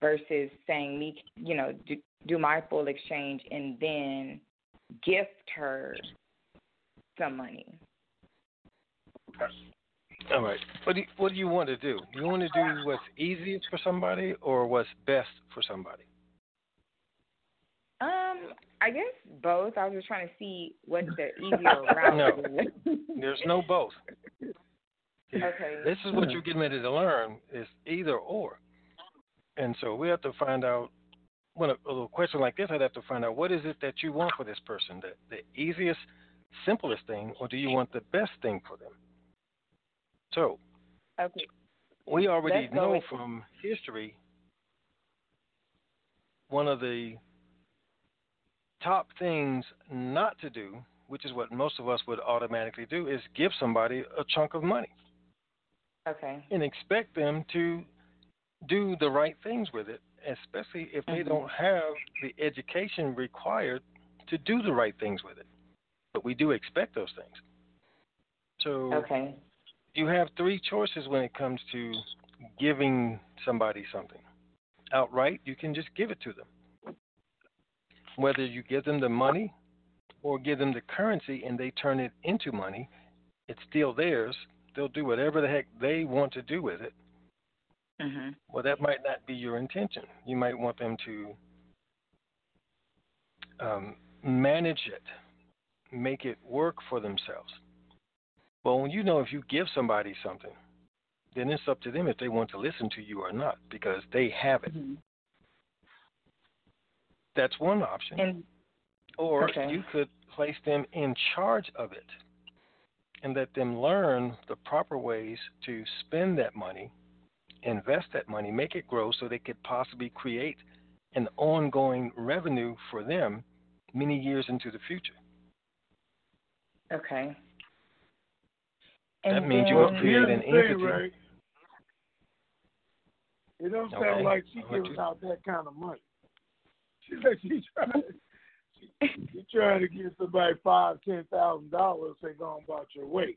versus saying me, you know, do, do my full exchange and then gift her some money? All right. What do you, what do you want to do? You want to do what's easiest for somebody or what's best for somebody? Um, I guess both. I was just trying to see what's the easier route. No, there's no both. Okay. This is what you're getting ready to learn is either or. And so we have to find out when a, a little question like this, I'd have to find out what is it that you want for this person, the, the easiest, simplest thing, or do you want the best thing for them? So, okay. we already Let's know from history one of the top things not to do, which is what most of us would automatically do, is give somebody a chunk of money Okay. and expect them to do the right things with it, especially if they Mhm. don't have the education required to do the right things with it. But we do expect those things. So Okay. You have three choices when it comes to giving somebody something. Outright, you can just give it to them. Whether you give them the money or give them the currency and they turn it into money, it's still theirs. They'll do whatever the heck they want to do with it. Mhm. Well, that might not be your intention. You might want them to um, manage it, make it work for themselves. Well, when you know if you give somebody something, then it's up to them if they want to listen to you or not because they have it. Mm-hmm. That's one option. And or okay. you could place them in charge of it and let them learn the proper ways to spend that money, invest that money, make it grow so they could possibly create an ongoing revenue for them many years into the future. Okay. That And means you then- will create an Here's the entity. Ray. It don't sound like she I'll let giving you- out that kind of money. She's like she trying, she, she trying to give somebody five, ten thousand dollars. they go on about your way.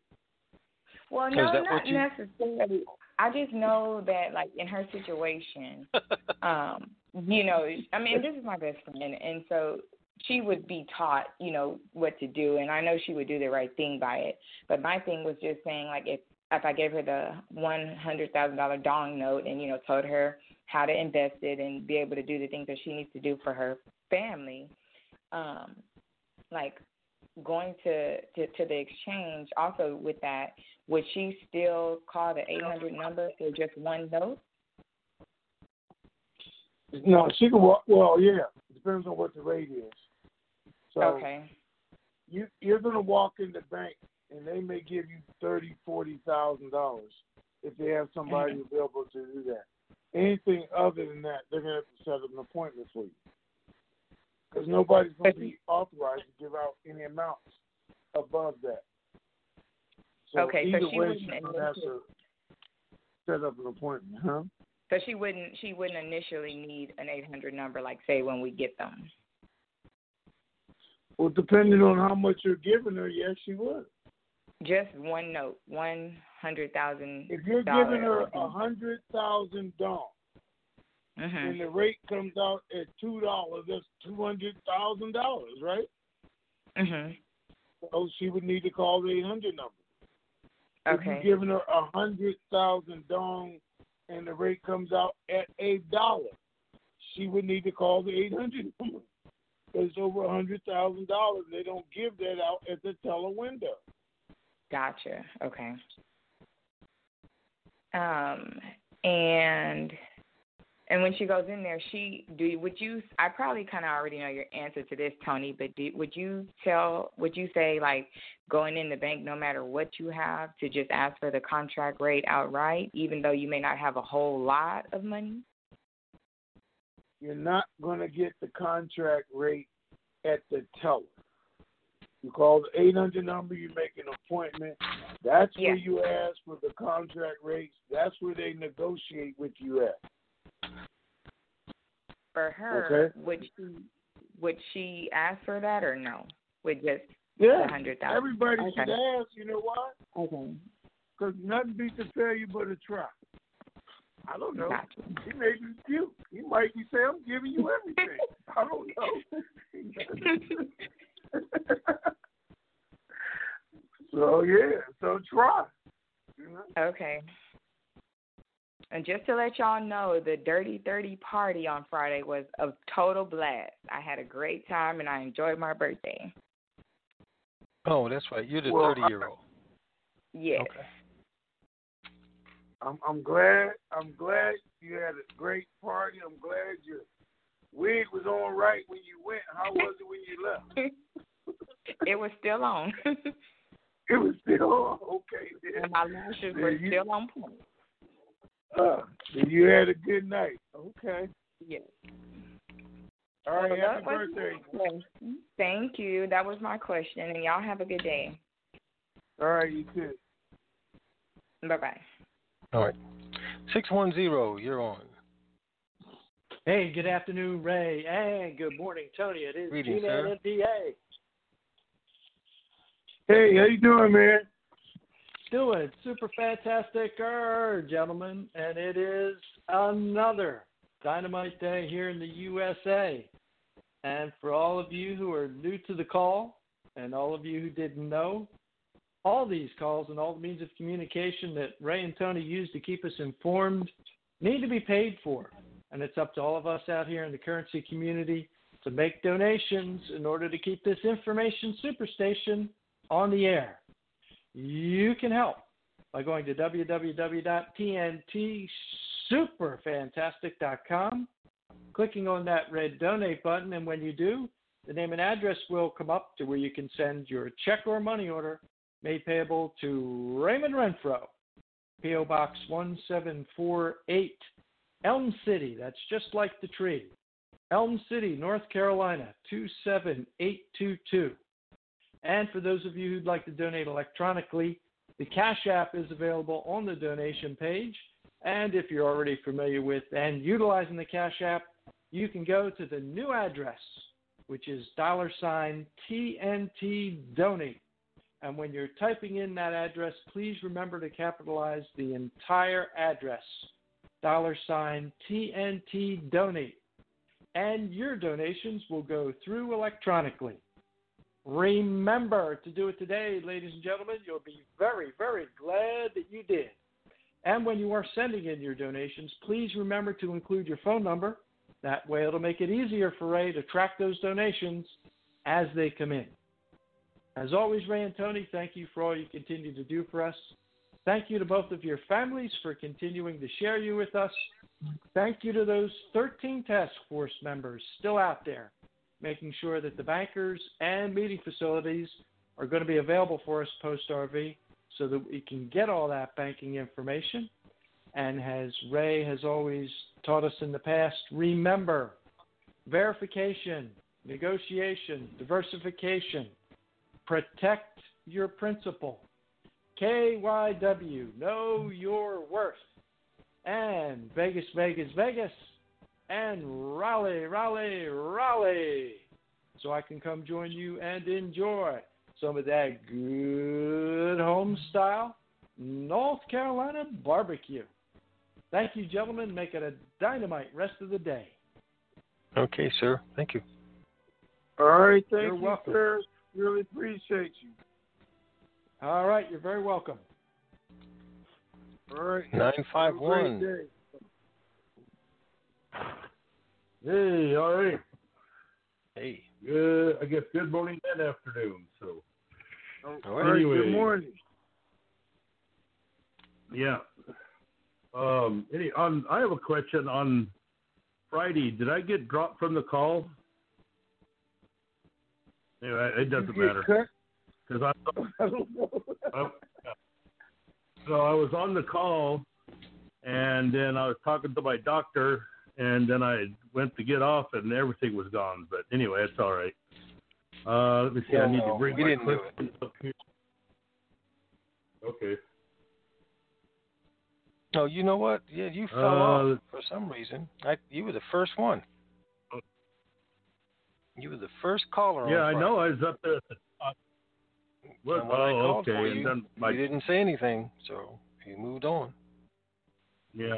Well, no, not you- necessarily. I just know that, like in her situation, um, you know, I mean, this is my best friend, and so she would be taught, you know, what to do, and I know she would do the right thing by it. But my thing was just saying, like, if if I gave her the one hundred thousand dollar dong note, and you know, told her how to invest it and be able to do the things that she needs to do for her family, um, like going to, to to the exchange also with that would she still call the 800 number for just one note No, she can. Well, yeah, depends on what the rate is. So okay you you're gonna walk in the bank and they may give you thirty, forty thousand dollars if they have somebody Mm-hmm. available to do that. Anything other than that, they're gonna have to set up an appointment for you because nobody's gonna be authorized to give out any amounts above that. So Okay, so she way, wouldn't she's gonna have to set up an appointment, huh? so she wouldn't she wouldn't initially need an 800 number like say when we get them Well, depending on how much you're giving her, yes, she would. just one note 100,000 If you're giving her a hundred thousand dollars. Mhm. and the rate comes out at two dollars, that's two hundred thousand dollars, right? mhm So she would need to call the eight hundred number. Okay. If you're giving her a hundred thousand dong and the rate comes out at a dollar, she would need to call the eight hundred number. It's over a hundred thousand dollars. They don't give that out at the teller window. Gotcha. Okay. Um, and and when she goes in there, she do would you? I probably kind of already know your answer to this, Tony. But do, would you tell? Would you say like going in the bank, no matter what you have, to just ask for the contract rate outright, even though you may not have a whole lot of money? You're not going to get the contract rate at the teller. You call the 800 number, you make an appointment. That's Yeah. where you ask for the contract rates. That's where they negotiate with you at. For her, Okay. would she would she ask for that or no? With just Yeah, hundred thousand. everybody okay. should ask. You know why? Okay. Because nothing beats a failure but a try. I don't know. Gotcha. He may be cute. He might be saying, "I'm giving you everything." I don't know. so yeah, so try. You know? Okay. And just to let y'all know, the Dirty Thirty party on Friday was a total blast. I had a great time and I enjoyed my birthday. Oh, that's right. You're the Well, 30 year old. Yes. Okay. I'm I'm glad I'm glad you had a great party. I'm glad your wig was on right when you went. How was it when you left? It was still on. It was still on. Okay. Then. and my lashes were you- still on point. Uh, you had a good night. Okay. Yes. All right. Well, happy birthday. Thank you. That was my question, and y'all have a good day. All right, you too. Bye bye. All right. 610, you're on. Hey, good afternoon, Ray, and good morning, Tony. It is Greetings, G-Man sir. NBA. Hey, how you doing, man? Doing super fantastic, er, gentlemen, and it is another Dynamite Day here in the USA. And for all of you who are new to the call, and all of you who didn't know, all these calls and all the means of communication that Ray and Tony use to keep us informed need to be paid for. And it's up to all of us out here in the currency community to make donations in order to keep this information superstation on the air. You can help by going to www.tntsuperfantastic.com, clicking on that red donate button, and when you do, the name and address will come up to where you can send your check or money order made payable to Raymond Renfro, P.O. Box 1748, Elm City. That's just like the tree. Elm City, North Carolina, 27822. And for those of you who'd like to donate electronically, the Cash App is available on the donation page. And if you're already familiar with and utilizing the Cash App, you can go to the new address, which is dollar sign TNT donate. And when you're typing in that address, please remember to capitalize the entire address, dollar sign TNT donate. And your donations will go through electronically. Remember to do it today, ladies and gentlemen. You'll be very, very glad that you did. And when you are sending in your donations, please remember to include your phone number. That way, it'll make it easier for Ray to track those donations as they come in. As always, Ray and Tony, thank you for all you continue to do for us. Thank you to both of your families for continuing to share you with us. Thank you to those 13 task force members still out there, making sure that the bankers and meeting facilities are going to be available for us post RV so that we can get all that banking information. And as Ray has always taught us in the past, remember verification, negotiation, diversification, protect your principal. KYW, know your worth. And Vegas, Vegas, Vegas. And Raleigh, Raleigh, Raleigh. So I can come join you and enjoy some of that good home style North Carolina barbecue. Thank you, gentlemen. Make it a dynamite rest of the day. Okay, sir. Thank you. All right, thank You're you, welcome. sir. Really appreciate you. All right, you're very welcome. All right. 951. Have a great day. Hey, all right. Hey. Good. I guess good morning and afternoon. So, All right, Anyway. good morning. yeah. Um. Any on? I have a question on Friday, did I get dropped from the call? Anyway, it doesn't matter because I, I don't know. I, so I was on the call, and then I was talking to my doctor, and then I went to get off, and everything was gone. But anyway, it's all right. Uh, let me see. I need No, to bring we my didn't it. up here. Okay. No, you know what? Yeah, you fell Uh, off for some reason. I, you were the first one. You were the first caller. on Yeah, I Friday. know. I was up there at the top. What? And when I Oh, called okay. for And you, then my you didn't say anything, so you moved on. yeah,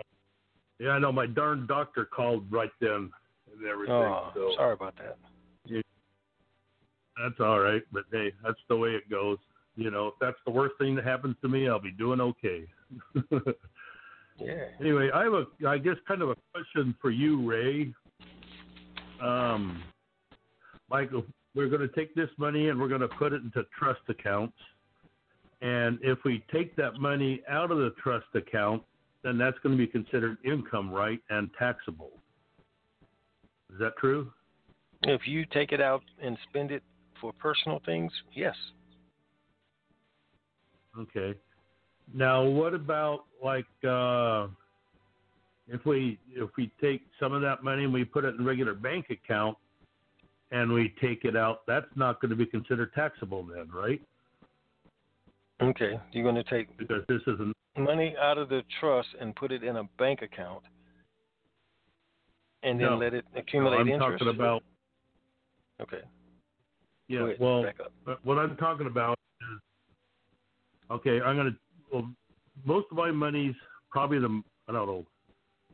yeah. I know. My darn doctor called right then and everything. Oh, so sorry about that. yeah, that's all right. But hey, that's the way it goes. You know, if that's the worst thing that happens to me, I'll be doing okay. Yeah. Anyway, I have a, I guess, kind of a question for you, Ray. Um, Michael, we're going to take this money and we're going to put it into trust accounts. And if we take that money out of the trust account, then that's going to be considered income, right, and taxable. Is that true? If you take it out and spend it for personal things, yes. Okay. Now, what about like uh, if we if we take some of that money and we put it in a regular bank account and we take it out, that's not going to be considered taxable then, right? Okay. You're going to take Because this isn't. money out of the trust and put it in a bank account, and then No. let it accumulate no, I'm interest. talking about Okay. yeah. Ahead, well, back up. but what I'm talking about is okay. I'm going to well, most of my money's probably the I don't know.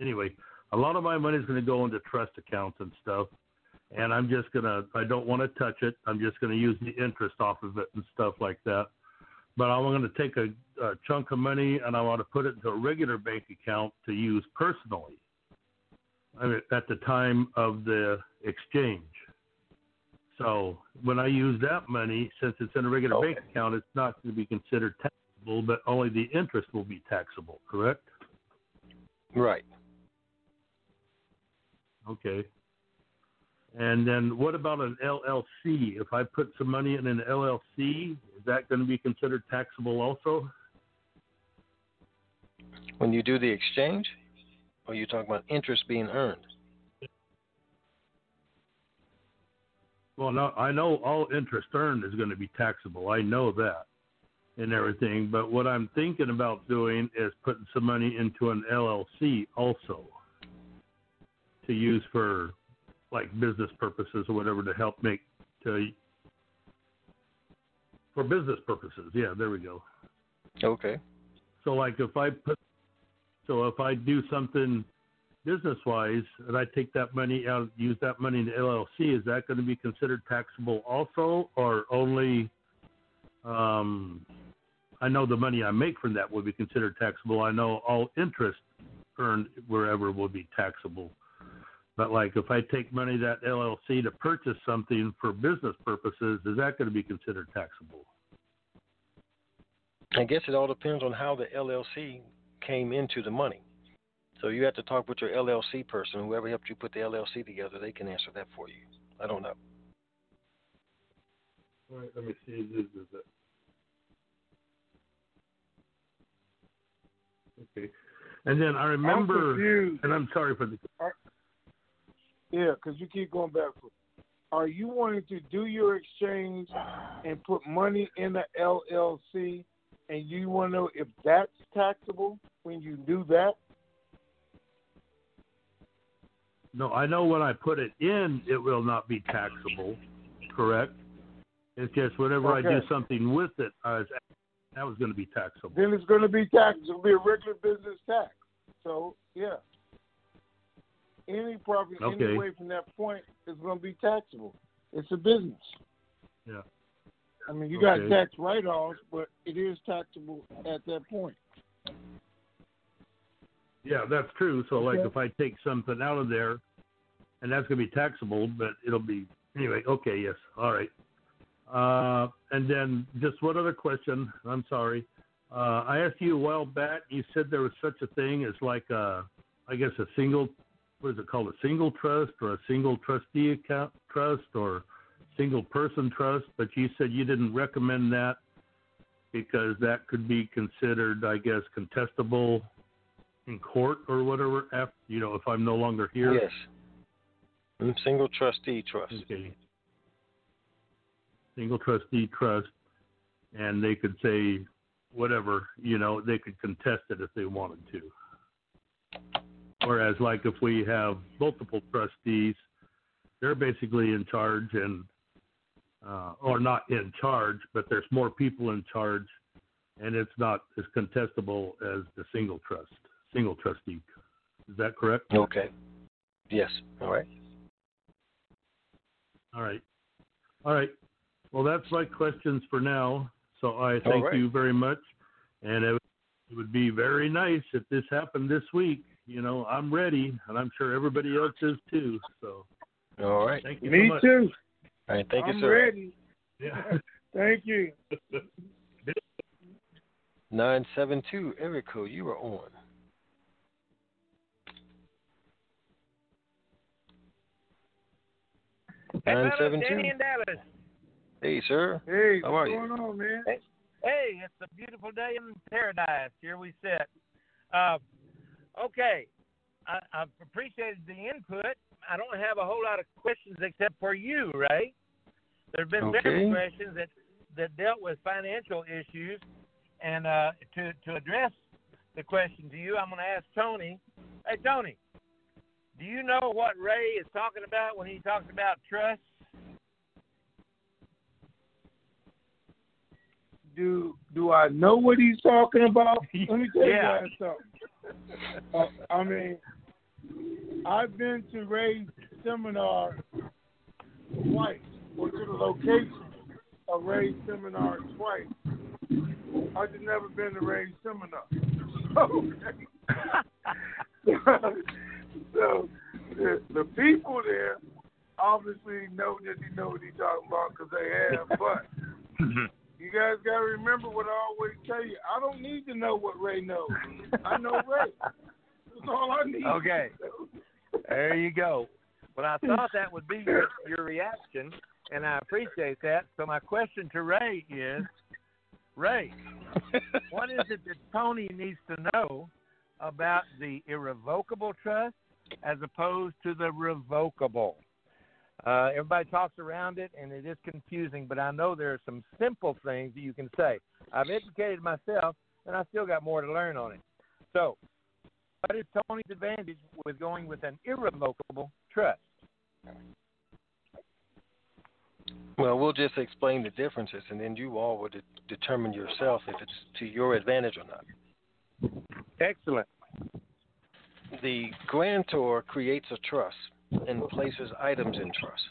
Anyway, a lot of my money is going to go into trust accounts and stuff, and I'm just gonna I don't want to touch it. I'm just going to use the interest off of it and stuff like that. But I'm going to take a, a chunk of money and I want to put it into a regular bank account to use personally. I mean, at the time of the exchange. So when I use that money, since it's in a regular bank account, it's not going to be considered taxable, but only the interest will be taxable. Correct? Right. Okay. And then what about an LLC? If I put some money in an LLC, is that going to be considered taxable also? When you do the exchange, or you talking about interest being earned? Well, no, I know all interest earned is going to be taxable. I know that and everything. But what I'm thinking about doing is putting some money into an LLC also to use for like business purposes or whatever to help make to for business purposes. Yeah, there we go. Okay. So like if I put so if I do something business wise and I take that money out use that money in the LLC, is that going to be considered taxable also or only um I know the money I make from that will be considered taxable. I know all interest earned wherever will be taxable. But like if I take money that LLC to purchase something for business purposes, is that going to be considered taxable? I guess it all depends on how the LLC came into the money. So you have to talk with your LLC person, whoever helped you put the LLC together. They can answer that for you. I don't know. All right, let me see. This is it. Okay. And then I remember, confused. and I'm sorry for the. Yeah, because you keep going backwards. Are you wanting to do your exchange and put money in the LLC, and you want to know if that's taxable when you do that? No, I know when I put it in, it will not be taxable. Correct. It's just whenever I do something with it, I was, that was going to be taxable. Then it's going to be taxed. It'll be a regular business tax. So yeah, any profit Okay. any way from that point is going to be taxable. It's a business. Yeah. I mean, you got tax write-offs, but it is taxable at that point. Yeah, that's true. So, like, Okay. if I take something out of there, and that's going to be taxable, but it'll be anyway. Okay, yes, all right. Uh, and then just one other question. I'm sorry. Uh, I asked you a while back. You said there was such a thing as like a, I guess, a single what is it called, a single trust or a single trustee account trust or single person trust, but you said you didn't recommend that because that could be considered, I guess, contestable in court or whatever. After you know, if I'm no longer here. Yes. Mm, Single trustee trust. Okay. Single trustee trust, and they could say whatever, you know, they could contest it if they wanted to. Whereas, like if we have multiple trustees, they're basically in charge and, uh, or not in charge, but there's more people in charge, and it's not as contestable as the single trust, single trustee. Is that correct? Okay. Yes. All right. All right. All right. Well, that's my questions for now. So I thank right. you very much. And it, it would be very nice if this happened this week. You know, I'm ready, and I'm sure everybody else is too. So, All right. thank you Me so much. too. All right. Thank I'm you, sir. ready. Yeah. Thank you. 972 area code. You are on. Hey, Nine Danny in Dallas. Hey, sir. Hey, How what's are you? going on, man? Hey, it's a beautiful day in paradise. Here we sit. Uh, okay, I, I've appreciated the input. I don't have a whole lot of questions except for you, Ray. There have been several questions that that dealt with financial issues, and uh, to to address the question to you, I'm going to ask Tony. Hey, Tony, do you know what Ray is talking about when he talks about trust? Do do I know what he's talking about? Let me tell Yeah. you guys something. Uh, I mean, I've been to Ray's seminar twice, or to the location of Ray's seminar twice. I've just never been to Ray's seminar. so the, the people there obviously know that he know what he's talking about because they have, but you guys got to remember what I always tell you. I don't need to know what Ray knows. I know Ray. That's all I need. Okay. There you go. But I thought that would be your, your reaction, and I appreciate that. So my question to Ray is, Ray, what is it that Tony needs to know about the irrevocable trust as opposed to the revocable? Uh, everybody talks around it, and it is confusing. But I know there are some simple things that you can say. I've educated myself, and I still got more to learn on it. So, what is Tony's advantage with going with an irrevocable trust? Well, we'll just explain the differences, and then you all will de- determine yourself if it's to your advantage or not. Excellent. The grantor creates a trust and places items in trust.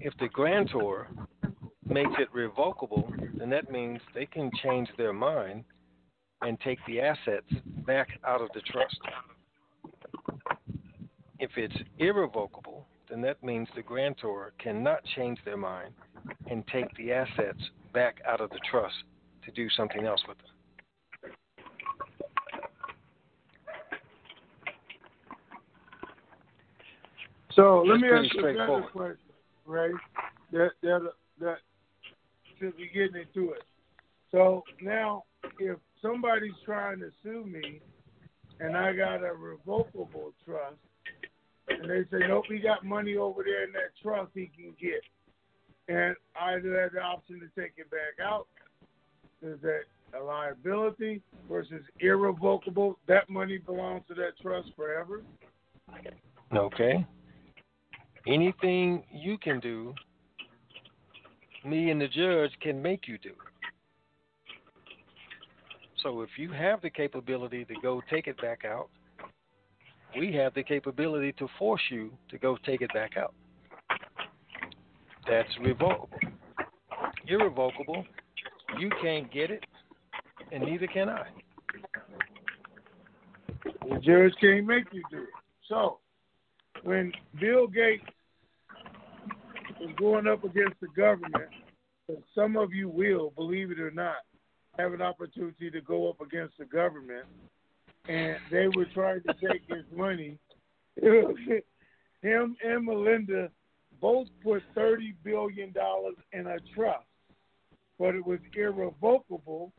If the grantor makes it revocable, then that means they can change their mind and take the assets back out of the trust. If it's irrevocable, then that means the grantor cannot change their mind and take the assets back out of the trust to do something else with them. So let That's me ask you another question, Ray. That that that since we're getting into it. So now, if somebody's trying to sue me, and I got a revocable trust, and they say, nope, he got money over there in that trust he can get, and I either have the option to take it back out. Is that a liability versus irrevocable? That money belongs to that trust forever. Okay. Anything you can do, me and the judge can make you do. So if you have the capability to go take it back out, we have the capability to force you to go take it back out. That's revocable. Irrevocable, you can't get it, and neither can I. The judge can't make you do it. So, when Bill Gates was going up against the government, some of you will, believe it or not, have an opportunity to go up against the government, and they were trying to take his money. Him and Melinda both put thirty billion dollars in a trust, but it was irrevocable.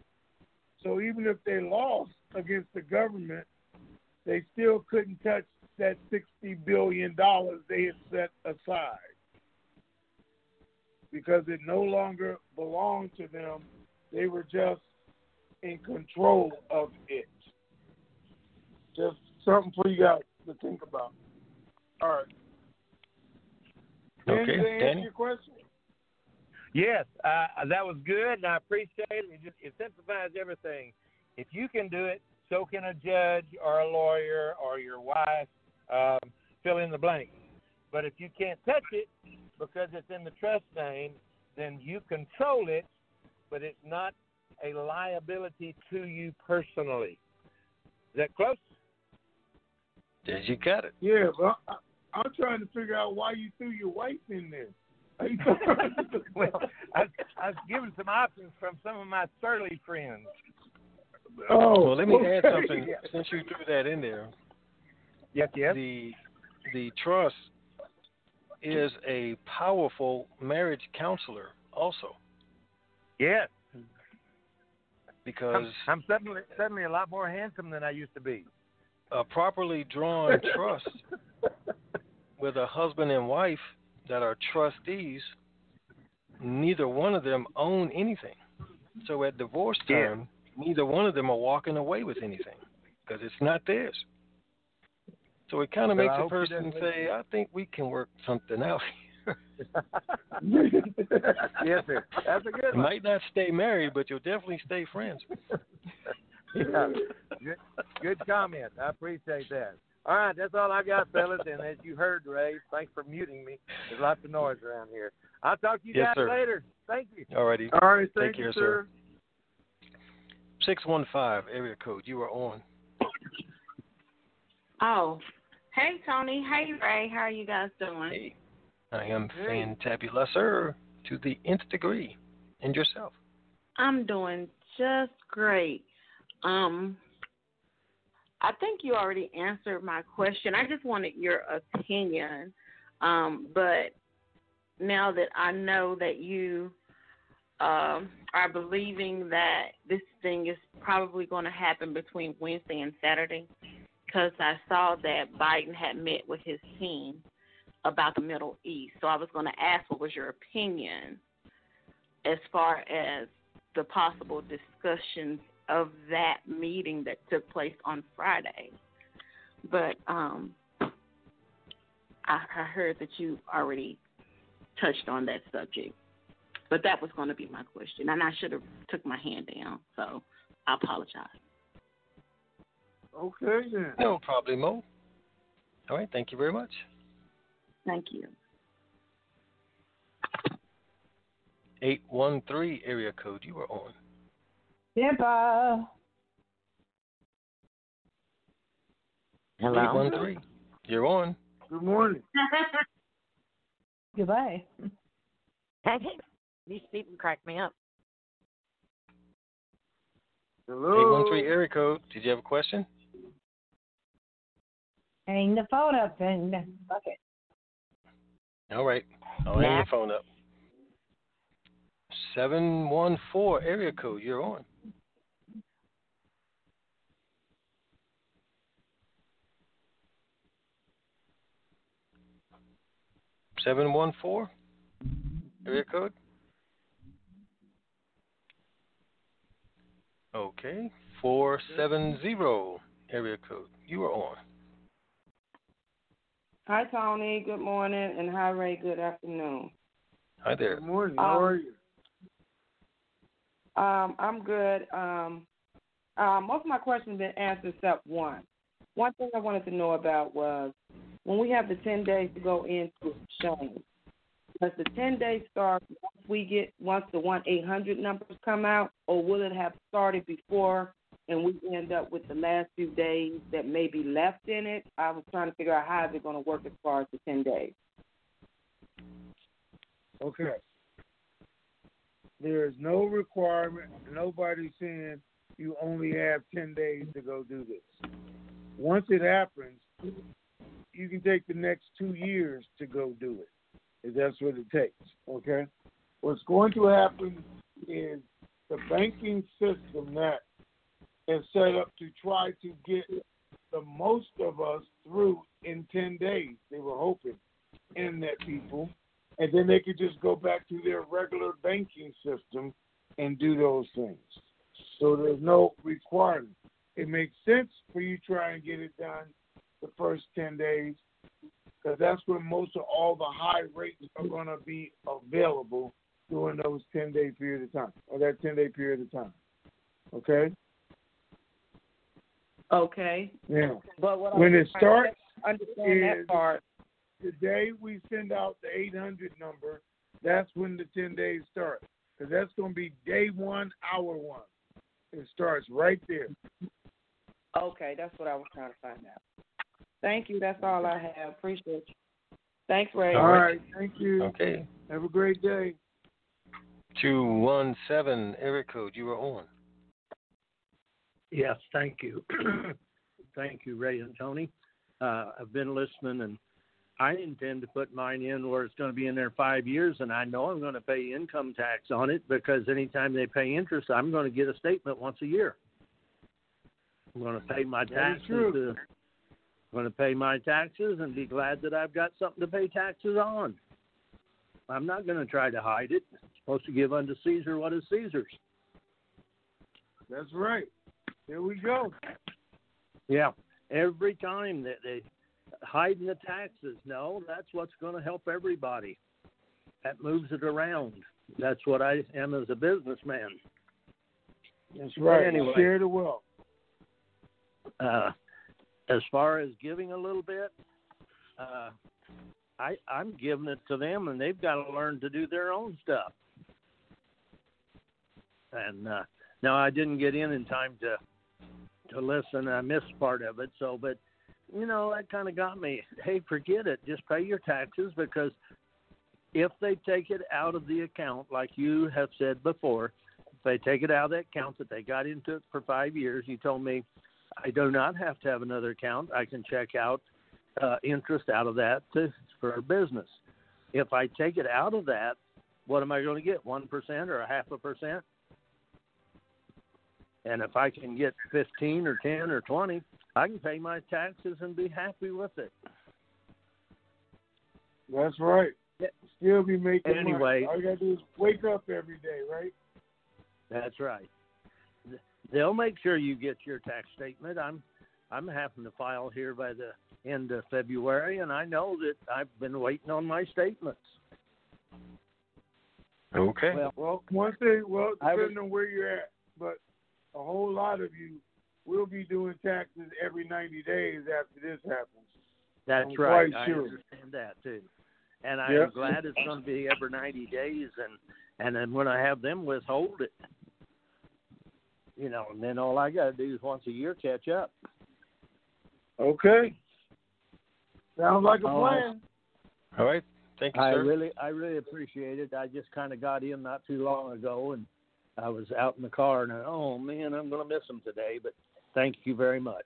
So even if they lost against the government, they still couldn't touch that sixty billion dollars they had set aside because it no longer belonged to them. They were just in control of it. Just something for you guys to think about. All right. Okay, Danny, answer Danny? your question? Yes, uh, that was good, and I appreciate it. It, just, it simplifies everything. If you can do it, so can a judge or a lawyer or your wife. Um, fill in the blank. But if you can't touch it because it's in the trust name, then you control it, but it's not a liability to you personally. Is that close? Did you got it. Yeah, but I, I'm trying to figure out why you threw your wife in there. well, I, I was given some options from some of my surly friends. Oh, well, let me add okay. something since you threw that in there. Yes, yes. The the trust is a powerful marriage counselor also Yes. because I'm, I'm suddenly suddenly a lot more handsome than I used to be. a properly drawn trust with a husband and wife that are trustees, neither one of them own anything. So at divorce Yeah. time, neither one of them are walking away with anything because it's not theirs. So it kind of makes a person doesn't say, "I think we can work something out." Here. Yes, sir. That's a good You one. might not stay married, but you'll definitely stay friends. Yeah. Good, good comment. I appreciate that. All right, that's all I got, fellas. And as you heard, Ray, thanks for muting me. There's lots of noise around here. I'll talk to you Yes, guys sir. later. Thank you. Alrighty. All right, Take thank care, you, sir. Six one five area code. You are on. Oh, hey Tony, hey Ray, how are you guys doing? Hey, I am fantabulous, sir, to the nth degree. And yourself? I'm doing just great. Um, I think you already answered my question. I just wanted your opinion. Um, but now that I know that you um, are believing that this thing is probably going to happen between Wednesday and Saturday, because I saw that Biden had met with his team about the Middle East. So I was going to ask what was your opinion as far as the possible discussions of that meeting that took place on Friday. But um, I, I heard that you already touched on that subject. But that was going to be my question, and I should have took my hand down. So I apologize. Okay then. No problemo. All right. Thank you very much. Thank you. Eight one three area code. You are on. Simple. Hello. Eight one three. You're on. Good morning. Goodbye. These people crack me up. Hello. Eight one three area code. Did you have a question? Hang the phone up and fuck it. All right. I'll hang your phone up. Seven one four area code. You're on. Seven one four area code. Okay. Four seven zero area code. You are on. Hi, Tony. Good morning. And hi, Ray. Good afternoon. Hi there. Good morning. How Um, are you? Um, I'm good. Um, uh, most of my questions have been answered except one. One thing I wanted to know about was when we have the 10 days to go into showing, does the 10 days start once we get, once the 1 800 numbers come out, or will it have started before and we end up with the last few days that may be left in it? I was trying to figure out how is it going to work as far as the 10 days. Okay. There is no requirement. Nobody's saying you only have ten days to go do this. once it happens, you can take the next two years to go do it, if that's what it takes. Okay. What's going to happen is the banking system that set up to try to get the most of us through in 10 days. They were hoping, internet people, and then they could just go back to their regular banking system and do those things. So there's no requirement. It makes sense for you try and get it done the first 10 days because that's when most of all the high rates are going to be available during those 10 day period of time or that 10 day period of time. Okay? Okay. Yeah. But what when I'm it starts, understand is that part. the day we send out the 800 number, that's when the 10 days start. Because that's going to be day one, hour one. It starts right there. Okay, that's what I was trying to find out. Thank you. That's all I have. Appreciate you. Thanks, Ray. All right. Thank you. Okay. Have a great day. 217, area code, you are on. Yes, thank you. thank you, Ray and Tony. Uh, I've been listening, and I intend to put mine in where it's going to be in there five years, and I know I'm going to pay income tax on it because anytime they pay interest, I'm going to get a statement once a year. I'm going to pay my taxes. To, I'm going to pay my taxes and be glad that I've got something to pay taxes on. I'm not going to try to hide it. It's supposed to give unto Caesar what is Caesar's. That's right. Here we go. Yeah, every time that they hiding the taxes. No, that's what's going to help everybody. That moves it around. That's what I am as a businessman. That's right. Anyway. Share the wealth. Uh, as far as giving a little bit, uh, I I'm giving it to them, and they've got to learn to do their own stuff. And uh, now I didn't get in in time to to listen. I missed part of it, so but you know that kind of got me. Hey, forget it. Just pay your taxes because if they take it out of the account, like you have said before, if they take it out of that account that they got into it for five years, you told me I do not have to have another account. I can check out uh, interest out of that to, for a business. If I take it out of that, what am I going to get? One percent or a half a percent? And if I can get fifteen or ten or twenty, I can pay my taxes and be happy with it. That's right. Still be making Anyway. money. All you gotta do is wake up every day, right? That's right. They'll make sure you get your tax statement. I'm I'm having to file here by the end of February, and I know that I've been waiting on my statements. Okay. Well, Well, one thing, well, I depending on where you're at, but a whole lot of you will be doing taxes every 90 days after this happens. That's I'm right. quite I sure. understand that too, and I Yeah. am glad it's going to be every ninety days, and and then when I have them withhold it, you know, and then all I got to do is once a year catch up. Okay. Sounds like a All right. plan. All right. Thank you, I sir. really, I really appreciate it. I just kind of got in not too long ago, and I was out in the car, and I, oh man, I'm going to miss them today. But thank you very much.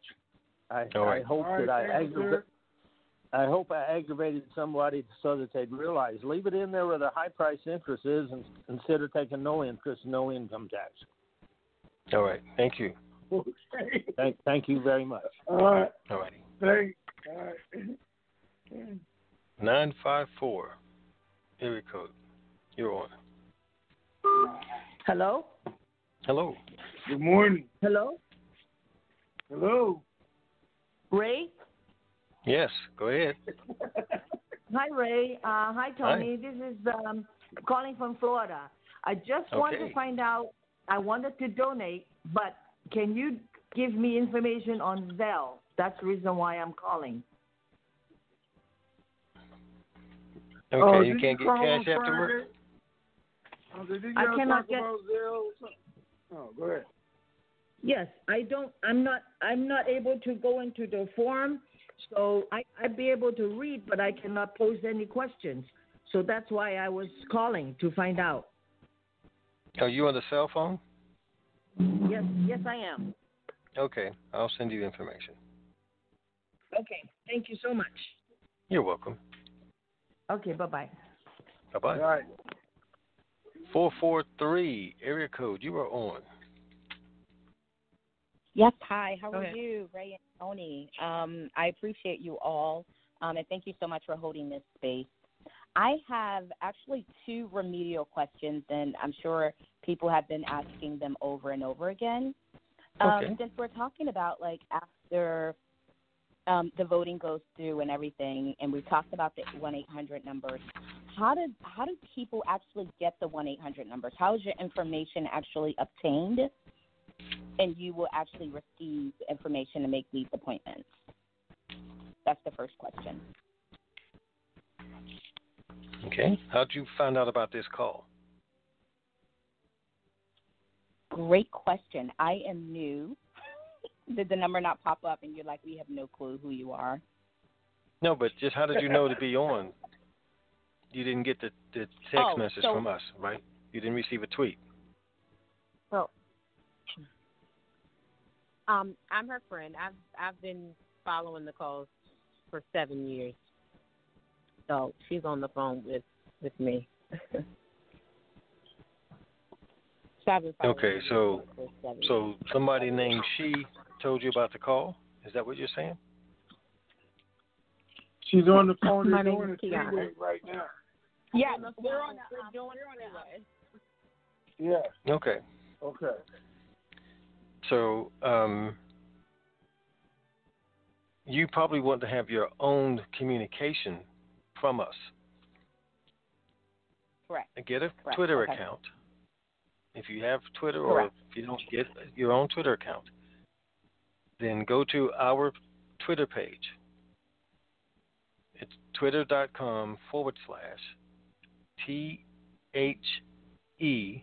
I, All right. I hope All right, that I thank aggravated. I hope I aggravated somebody so that they'd realize leave it in there where the high price interest is, and consider taking no interest, no income tax. All right. Thank you. Okay. Thank, thank you very much. All right. All righty. Thanks. All right. 954, area code, you're on. Hello? Hello. Good morning. Hello? Hello. Ray? Yes, go ahead. Hi, Ray. Uh, hi, Tony. This is um, calling from Florida. I just want to find out. I wanted to donate, but can you give me information on Zelle? That's the reason why I'm calling. Okay, Oh, you can't get cash on afterward? Friday? Oh, did you I cannot talk get- about Zelle? Oh, go ahead. Yes, I don't. I'm not. I'm not able to go into the form, so I I'd be able to read, but I cannot pose any questions. So that's why I was calling to find out. Are you on the cell phone? Yes, yes, I am. Okay, I'll send you information. Okay. Thank you so much. You're welcome. Okay. Bye bye. Bye bye. All right. 443 area code. You are on. Yes, hi. How Go are ahead. you, Ray and Tony? Um, I appreciate you all, um, and thank you so much for holding this space. I have actually two remedial questions, and I'm sure people have been asking them over and over again. Um, Okay. Since we're talking about like after um, the voting goes through and everything, and we talked about the one eight hundred numbers. How did how do people actually get the one eight hundred numbers? How is your information actually obtained? and you will actually receive information to make these appointments? That's the first question. Okay. How'd you find out about this call? Great question. I am new. Did the number not pop up and you're like, we have no clue who you are? No, but just how did you know to be on? You didn't get the, the text Oh, message so- from us, right? You didn't receive a tweet. Well, um, I'm her friend. I've I've been following the calls for seven years, so she's on the phone with with me. so I've been following Okay, so so somebody named she told you about the call? Is that what you're saying? She's on the phone. My name is Kiana. right now. Yeah, we're on. We're doing Yeah. Okay. Okay. So, um, you probably want to have your own communication from us. Correct. Get a Correct, Twitter okay. account. If you have Twitter or if you don't get your own Twitter account, then go to our Twitter page. Twitter.com forward slash T H E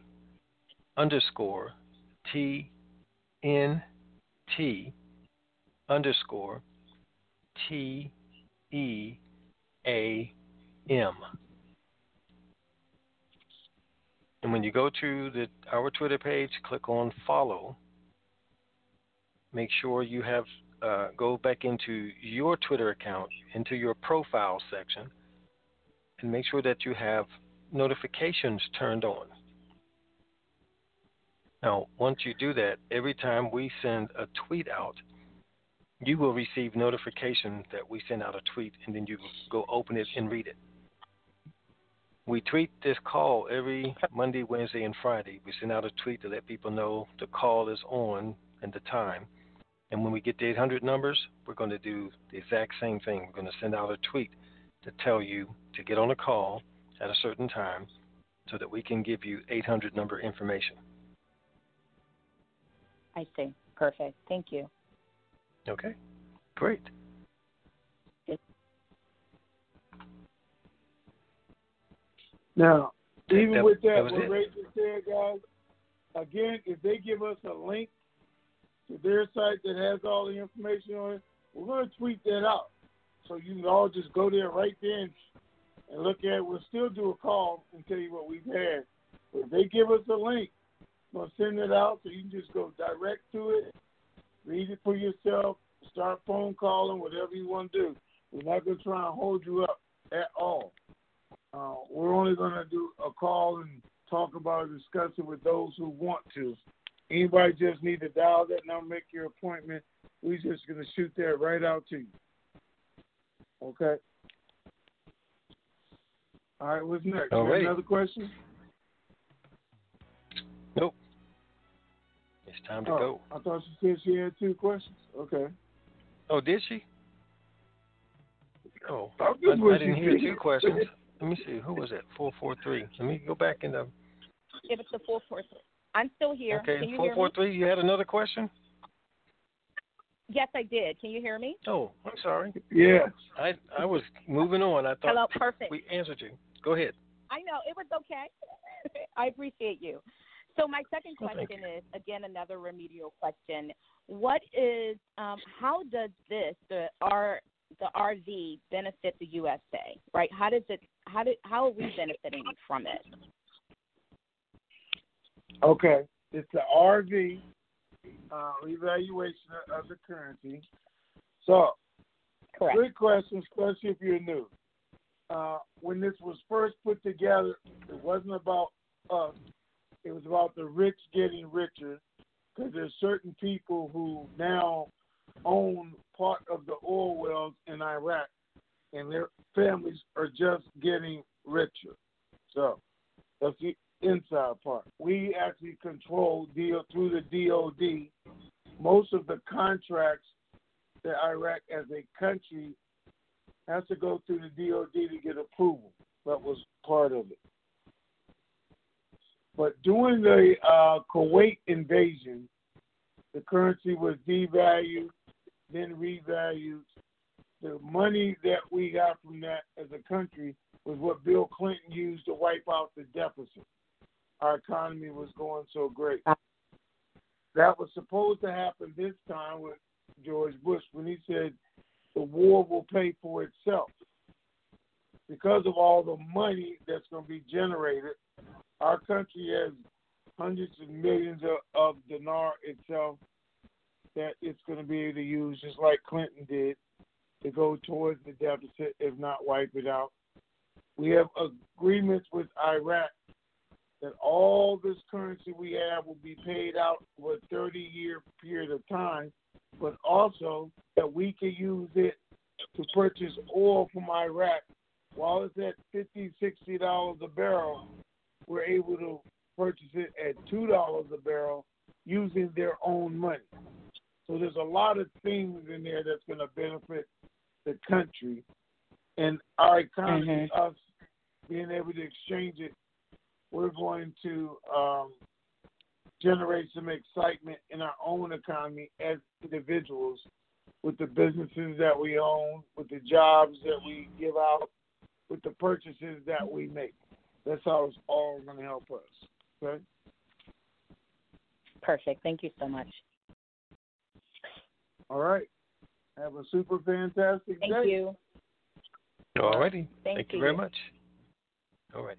underscore T N T underscore T E A M. And when you go to the our Twitter page, click on follow. Make sure you have uh, go back into your Twitter account, into your profile section, and make sure that you have notifications turned on. Now, once you do that, every time we send a tweet out, you will receive notification that we send out a tweet, and then you go open it and read it. We tweet this call every Monday, Wednesday, and Friday. We send out a tweet to let people know the call is on and the time. And when we get the 800 numbers, we're going to do the exact same thing. We're going to send out a tweet to tell you to get on a call at a certain time so that we can give you 800 number information. I see. Perfect. Thank you. Okay? Great. Now, even that- with that that, what Rachel said, guys, again, if they give us a link to their site that has all the information on it, we're going to tweet that out. So you can all just go there right then and, look at it. We'll still do a call and tell you what we've had. But if they give us a link, to send it out so you can just go direct to it, read it for yourself, start phone calling, whatever you want to do. We're not going to try and hold you up at all. Uh, we're only going to do a call and talk about it, discuss it with those who want to. Anybody just need to dial that number, make your appointment. We're just going to shoot that right out to you. Okay? All right, what's next? All You got right. Another question? Nope. It's time to Oh, go. I thought she said she had two questions. Okay. Oh, did she? Oh, I, I'm just I what didn't hear two questions. Let me see. Who was that? Four four three. Let me go back in the. Uh, Give us the four four three. I'm still here. Okay, Can you four hear me? You had another question? Yes, I did. Can you hear me? Oh, I'm sorry. Yeah. I I was moving on. I thought Hello, perfect. we answered you. Go ahead. I know it was okay. I appreciate you. So my second Oh, question is again another remedial question. What is um, how does this the R the RV benefit the USA? Right? How does it how do how are we benefiting from it? Okay. It's the RV uh, evaluation of the currency. So, Correct. Good question, especially if you're new. Uh, when this was first put together, it wasn't about us. It was about the rich getting richer because there's certain people who now own part of the oil wells in Iraq, and their families are just getting richer. So that's the inside part. We actually control deal through the DoD most of the contracts that Iraq as a country has to go through the DoD to get approval. That was part of it. But during the uh, Kuwait invasion, the currency was devalued, then revalued. The money that we got from that as a country was what Bill Clinton used to wipe out the deficit. Our economy was going so great. That was supposed to happen this time with George Bush when he said the war will pay for itself. Because of all the money that's going to be generated, our country has hundreds of millions of, of dinar itself that it's going to be able to use, just like Clinton did, to go towards the deficit, if not wipe it out. We have agreements with Iraq that all this currency we have will be paid out for a 30 year period of time, but also that we can use it to purchase oil from Iraq. While it's at 50 $60 a barrel, we're able to purchase it at $2 a barrel using their own money. So there's a lot of things in there that's going to benefit the country and our economy, mm-hmm. us being able to exchange it. We're going to um, generate some excitement in our own economy as individuals with the businesses that we own, with the jobs that we give out, with the purchases that we make. That's how it's all going to help us. Okay? Perfect. Thank you so much. All right. Have a super fantastic Thank day. Thank you. All righty. Thank, Thank you. you very much. All right.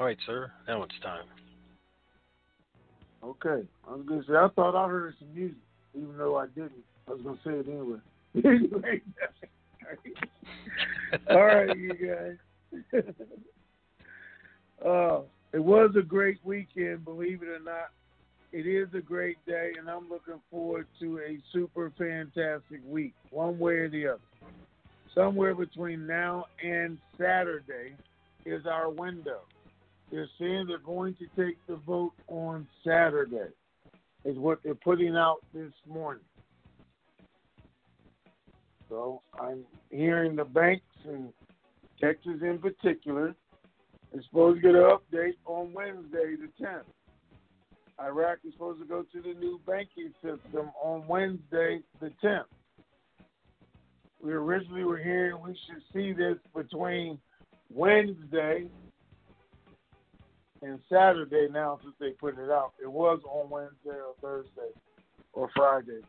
All right, sir. Now it's time. Okay. I was to say, I thought I heard some music, even though I didn't. I was going to say it anyway. anyway. All right, you guys. uh, it was a great weekend, believe it or not. It is a great day, and I'm looking forward to a super fantastic week, one way or the other. Somewhere between now and Saturday is our window. They're saying they're going to take the vote on Saturday, is what they're putting out this morning. So I'm hearing the banks and Texas in particular is supposed to get an update on Wednesday the 10th. Iraq is supposed to go to the new banking system on Wednesday the 10th. We originally were hearing we should see this between Wednesday and Saturday now since they put it out. It was on Wednesday or Thursday or Friday.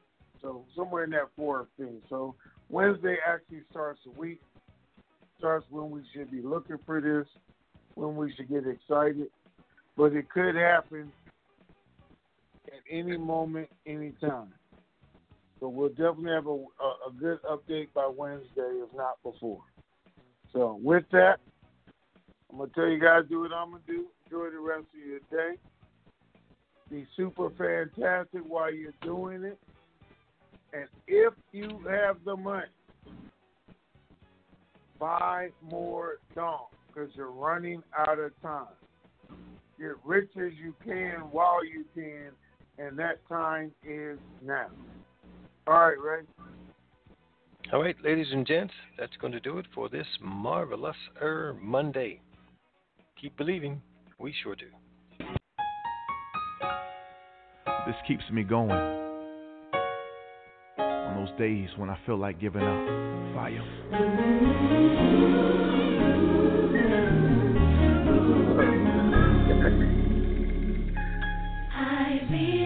So somewhere in that four thing. So Wednesday actually starts the week, starts when we should be looking for this, when we should get excited. But it could happen at any moment, any time. So we'll definitely have a, a, a good update by Wednesday, if not before. So with that, I'm gonna tell you guys do what I'm gonna do. Enjoy the rest of your day. Be super fantastic while you're doing it. And if you have the money, buy more dong because you're running out of time. Get rich as you can while you can, and that time is now. All right, Ray. All right, ladies and gents, that's going to do it for this marvelous er Monday. Keep believing. We sure do. This keeps me going on those days when I feel like giving up. Fire. I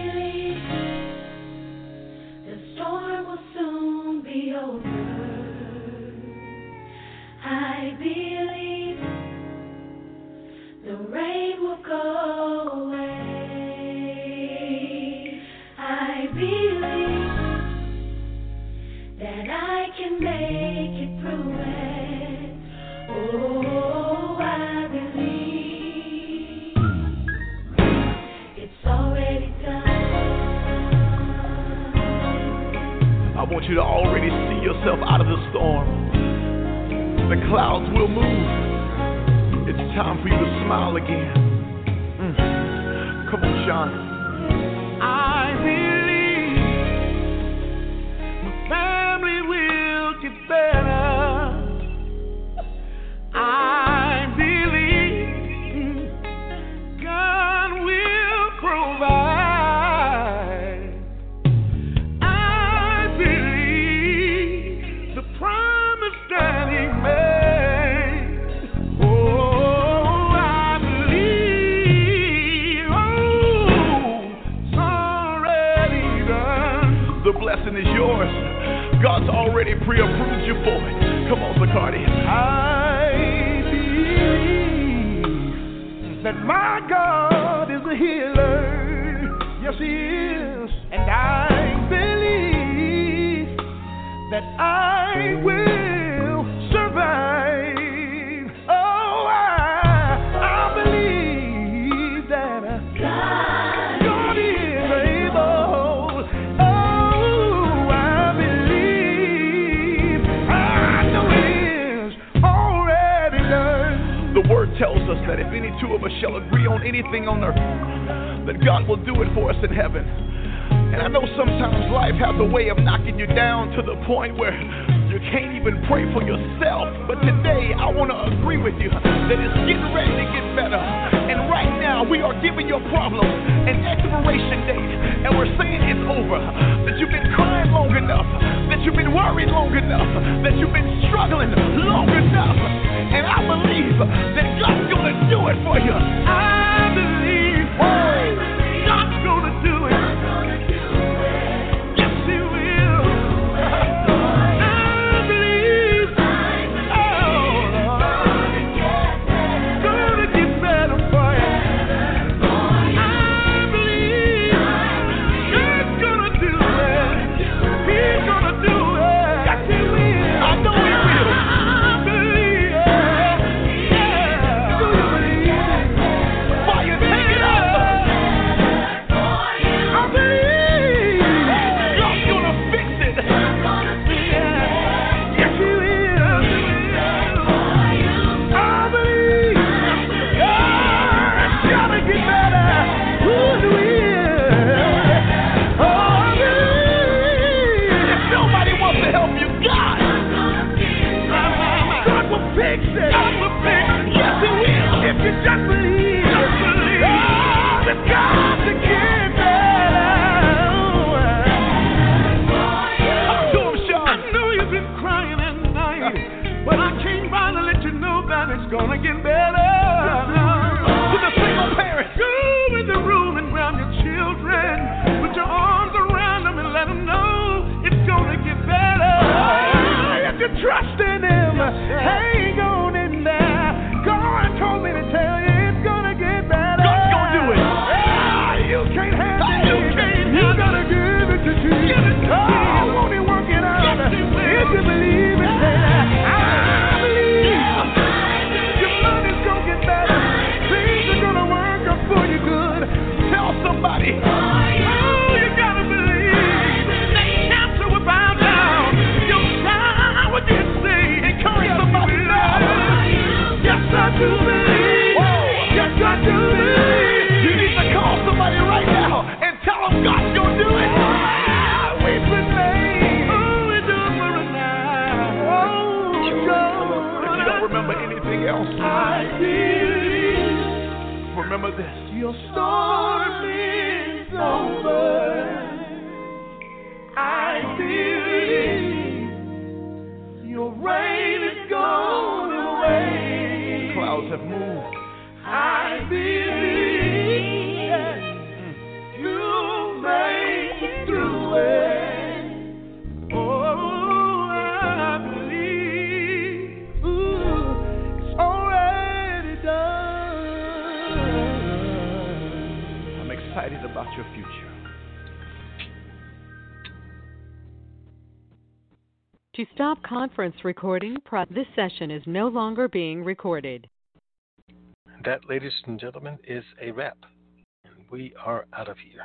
conference recording this session is no longer being recorded. That, ladies and gentlemen, is a wrap. We are out of here.